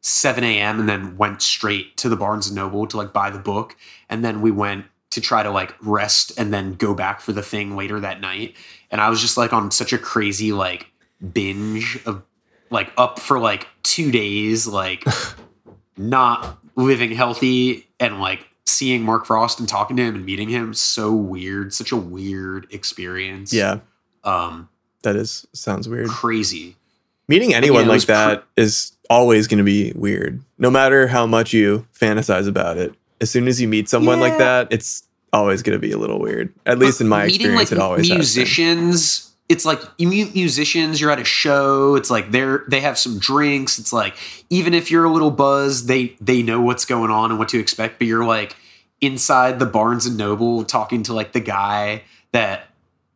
7 a.m. and then went straight to the Barnes and Noble to like buy the book. And then we went to try to like rest and then go back for the thing later that night. And I was just like on such a crazy like binge of like up for like two days, like not living healthy and like seeing Mark Frost and talking to him and meeting him. So weird, such a weird experience. Yeah, Um, that is sounds weird. crazy. Meeting anyone like was pr- that is always going to be weird, no matter how much you fantasize about it. As soon as you meet someone like that, it's always going to be a little weird. At least in my experience, it always has musicians. It's like musicians. You're at a show. It's like they're they have some drinks. It's like even if you're a little buzzed, they they know what's going on and what to expect. But you're like inside the Barnes and Noble talking to like the guy that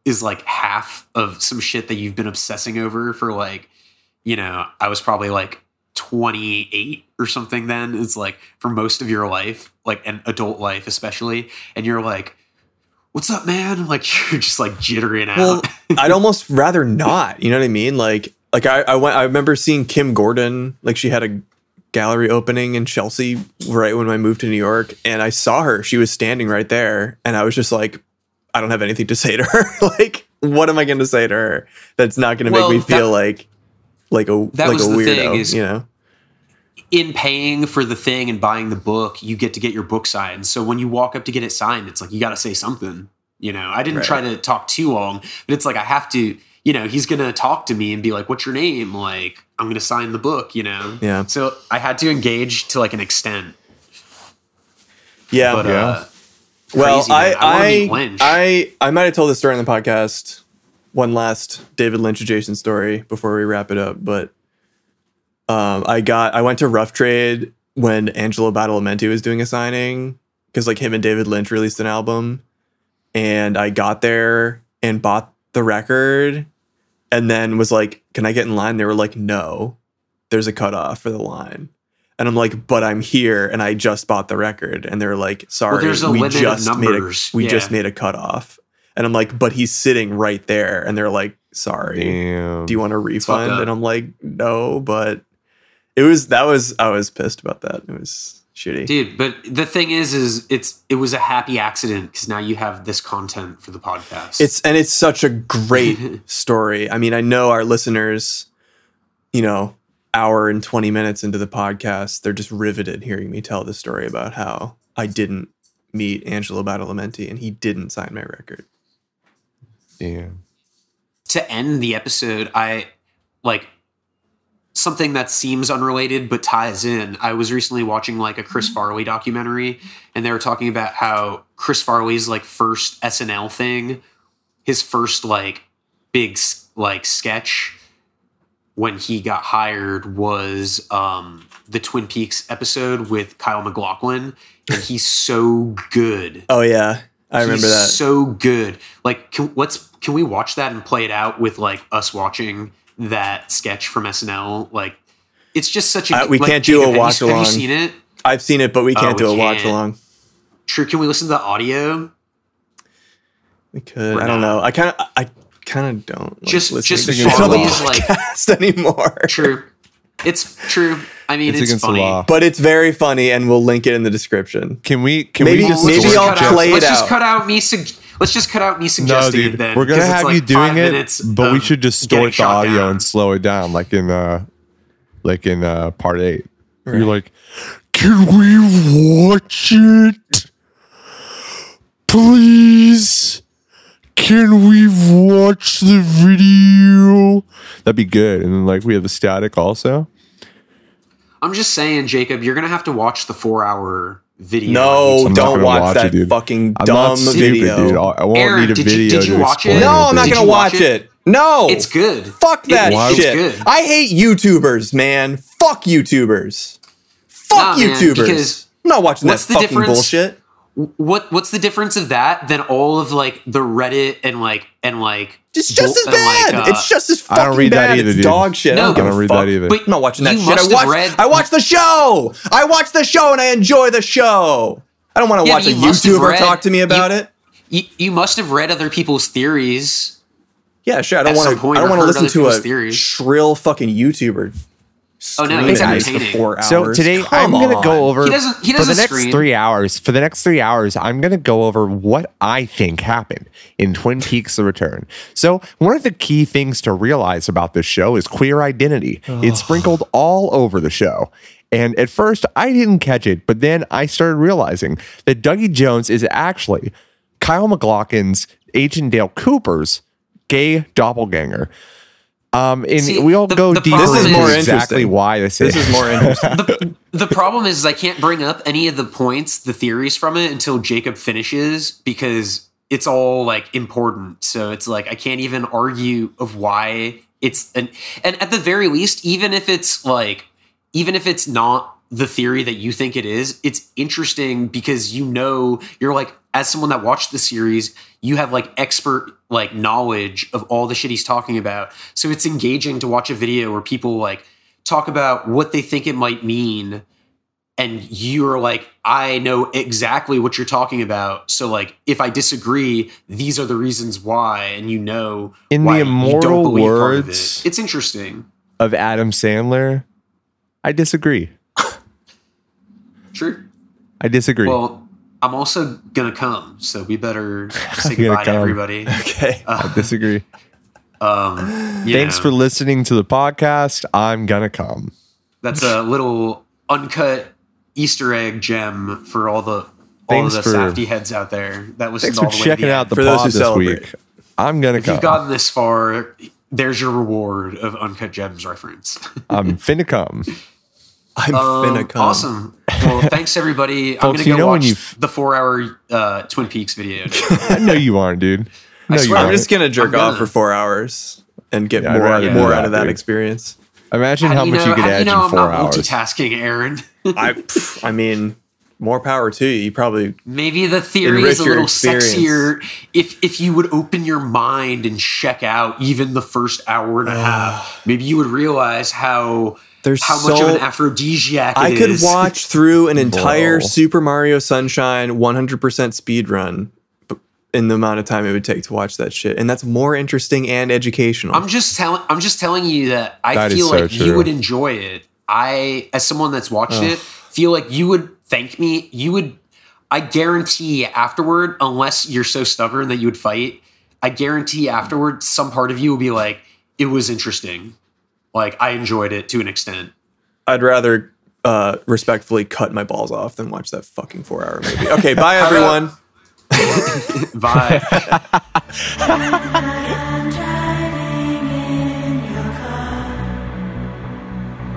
is like half of some shit that you've been obsessing over for like you know I was probably like 28 or something then it's like for most of your life like an adult life especially and you're like what's up man like you're just like jittering out Well, I'd almost rather not. You know what I mean? Like, like I, I went. I remember seeing Kim Gordon. Like, she had a gallery opening in Chelsea right when I moved to New York, and I saw her. She was standing right there, and I was just like, I don't have anything to say to her. like, what am I going to say to her that's not going to Well, make me feel that- like like a that like was a weirdo? is- you know? In paying for the thing and buying the book you get to get your book signed so when you walk up to get it signed it's like you got to say something you know i didn't Right. try to talk too long but it's like i have to you know he's gonna talk to me and be like what's your name like i'm gonna sign the book you know Yeah. so i had to engage to like an extent Yeah. but Yeah. uh Well, crazy, man. I wanna I meet I, I I might have told this story on the podcast. One last David Lynch adjacent story before we wrap it up, but um, I got I went to Rough Trade when Angelo Badalamenti was doing a signing because like him and David Lynch released an album, and I got there and bought the record, and then was like, "Can I get in line?" They were like, "No, there's a cutoff for the line." And I'm like, but I'm here and I just bought the record. And they're like, sorry, there's a we just made a numbers. we Yeah. just made a cutoff. And I'm like, but he's sitting right there. And they're like, sorry, Damn. do you want a refund? And I'm like, no, but it was that was I was pissed about that. It was shitty. dude but the thing is is it's it was a happy accident because now you have this content for the podcast It's and it's such a great story. I mean, I know our listeners, you know, hour and 20 minutes into the podcast, they're just riveted hearing me tell the story about how I didn't meet Angelo Badalamenti and he didn't sign my record. Damn. to end the episode, I like something that seems unrelated but ties in. I was recently watching like a Chris Farley documentary, and they were talking about how Chris Farley's like first SNL thing, his first like big like sketch when he got hired was um the Twin Peaks episode with Kyle MacLachlan, and he's so good. Oh yeah, I remember that. So good. Like, can, let's can we watch that and play it out with like us watching that sketch from SNL? Like, it's just such a. Uh, we like, can't do a Jacob, have you- watch Have you seen it? I've seen it, but we can't Oh, do we a watch along. True. Can we listen to the audio? We could. Or I don't not. know. I kind of I kind of don't like Just- listening just to the Farley's, like- anymore. True. It's true. I mean, It's it's, funny. But it's very funny, and we'll link it in the description. Can we? Can Maybe- we just maybe Let's I'll play it Let's just cut out me. Sug- let's just cut out me No, dude. it. Then we're gonna have like you doing it, minutes but we should just getting distort the audio down. and slow it down, like in uh, like in uh, part eight. You're like, can we watch it, please? can we watch the video? That'd be good. And then like we have the static also. I'm just saying, Jacob, you're gonna have to watch the four hour video. No, I'm don't watch, watch that it, fucking I'm dumb not stupid, video. dude. I I won't Aaron, need a did you- video. did you to watch it? No, I'm not gonna watch watch it? it? No, It's good. Fuck that It- Why- shit. It's good. I hate YouTubers, man. Fuck YouTubers. Fuck Nah, YouTubers. because I'm not watching that the fucking difference? bullshit. What what's the difference of that than all of like the Reddit and like and like It's just as bad. like, uh, it's just as I fucking don't read that bad. either, it's dude. dog shit. No. I don't, give I don't read fuck. that either. But I'm not watching that shit. I must have watched, read- I watched the show. I watch the show and I enjoy the show. I don't want to Yeah, watch but a you must have YouTuber read- talk to me about you- it. you, you must have read other people's theories. Yeah, sure. I don't want to. I don't want to listen to a people's theories. shrill fucking YouTuber. Oh, no, scream it's at me for four hours. So today Come I'm gonna go over He doesn't- he for doesn't the next scream. three hours. For the next three hours, I'm gonna go over what I think happened in Twin Peaks: The Return. So one of the key things to realize about this show is queer identity. It's sprinkled all over the show. And at first, I didn't catch it, but then I started realizing that Dougie Jones is actually Kyle MacLachlan's Agent Dale Cooper's gay doppelganger. Um, and See, we all the- go the deeper This is into more exactly interesting. why this, is. This is more interesting. the, the problem is I can't bring up any of the points, the theories from it until Jacob finishes because it's all like important. So it's like I can't even argue of why it's an and at the very least, even if it's like even if it's not the theory that you think it is, it's interesting because you know you're like as someone that watched the series, you have like expert like knowledge of all the shit he's talking about. So it's engaging to watch a video where people like talk about what they think it might mean and you're like I know exactly what you're talking about. So like if I disagree, these are the reasons why and you know In the immortal part it. words- It's interesting. of Adam Sandler, I disagree. True. I disagree. Well, I'm also gonna come, so we better say I'm gonna goodbye to everybody. okay. I disagree. Um, Thanks know, for listening to the podcast. I'm gonna come. that's a little uncut Easter egg gem for all the all Thanks of the for- Safdie heads out there that listened Thanks all for the way to checking the out the For those pod who this celebrate. week. I'm gonna If come. you've gotten this far, there's your reward of uncut gems reference. I'm finna come. I'm Um, finna come. Awesome. Well, thanks everybody. I'm gonna you go know watch you've- the four-hour uh, Twin Peaks video. I know you aren't, dude. No, you swear, I'm aren't. just gonna jerk gonna. off for four hours and get Yeah, I'd more rather more do out that, of that dude. experience. Imagine How how, do you much know, you could how do edge you know in I'm four not hours. multitasking, Aaron? I pff, I mean, more power to you. You probably Maybe the theory is a little experience. sexier if if you would open your mind and check out even the first hour and a half. Maybe you would realize how There's how much of an aphrodisiac it I could is. watch through an entire Bro. Super Mario Sunshine 100% speed run in the amount of time it would take to watch that shit, and that's more interesting and educational. I'm just telling I'm just telling you that I That is feel so like you would enjoy it. I as someone that's watched it, feel like you would thank me. You would I guarantee afterward, unless you're so stubborn that you would fight, I guarantee afterward some part of you will be like, it was interesting. Like I enjoyed it to an extent. I'd rather uh, respectfully cut my balls off than watch that fucking four hour movie. Okay, bye everyone. bye. I'm driving in your car,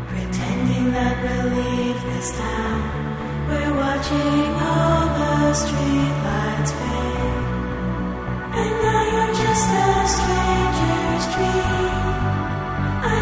pretending that we'll leave this town. We're watching all the streetlights fade, and now you're just a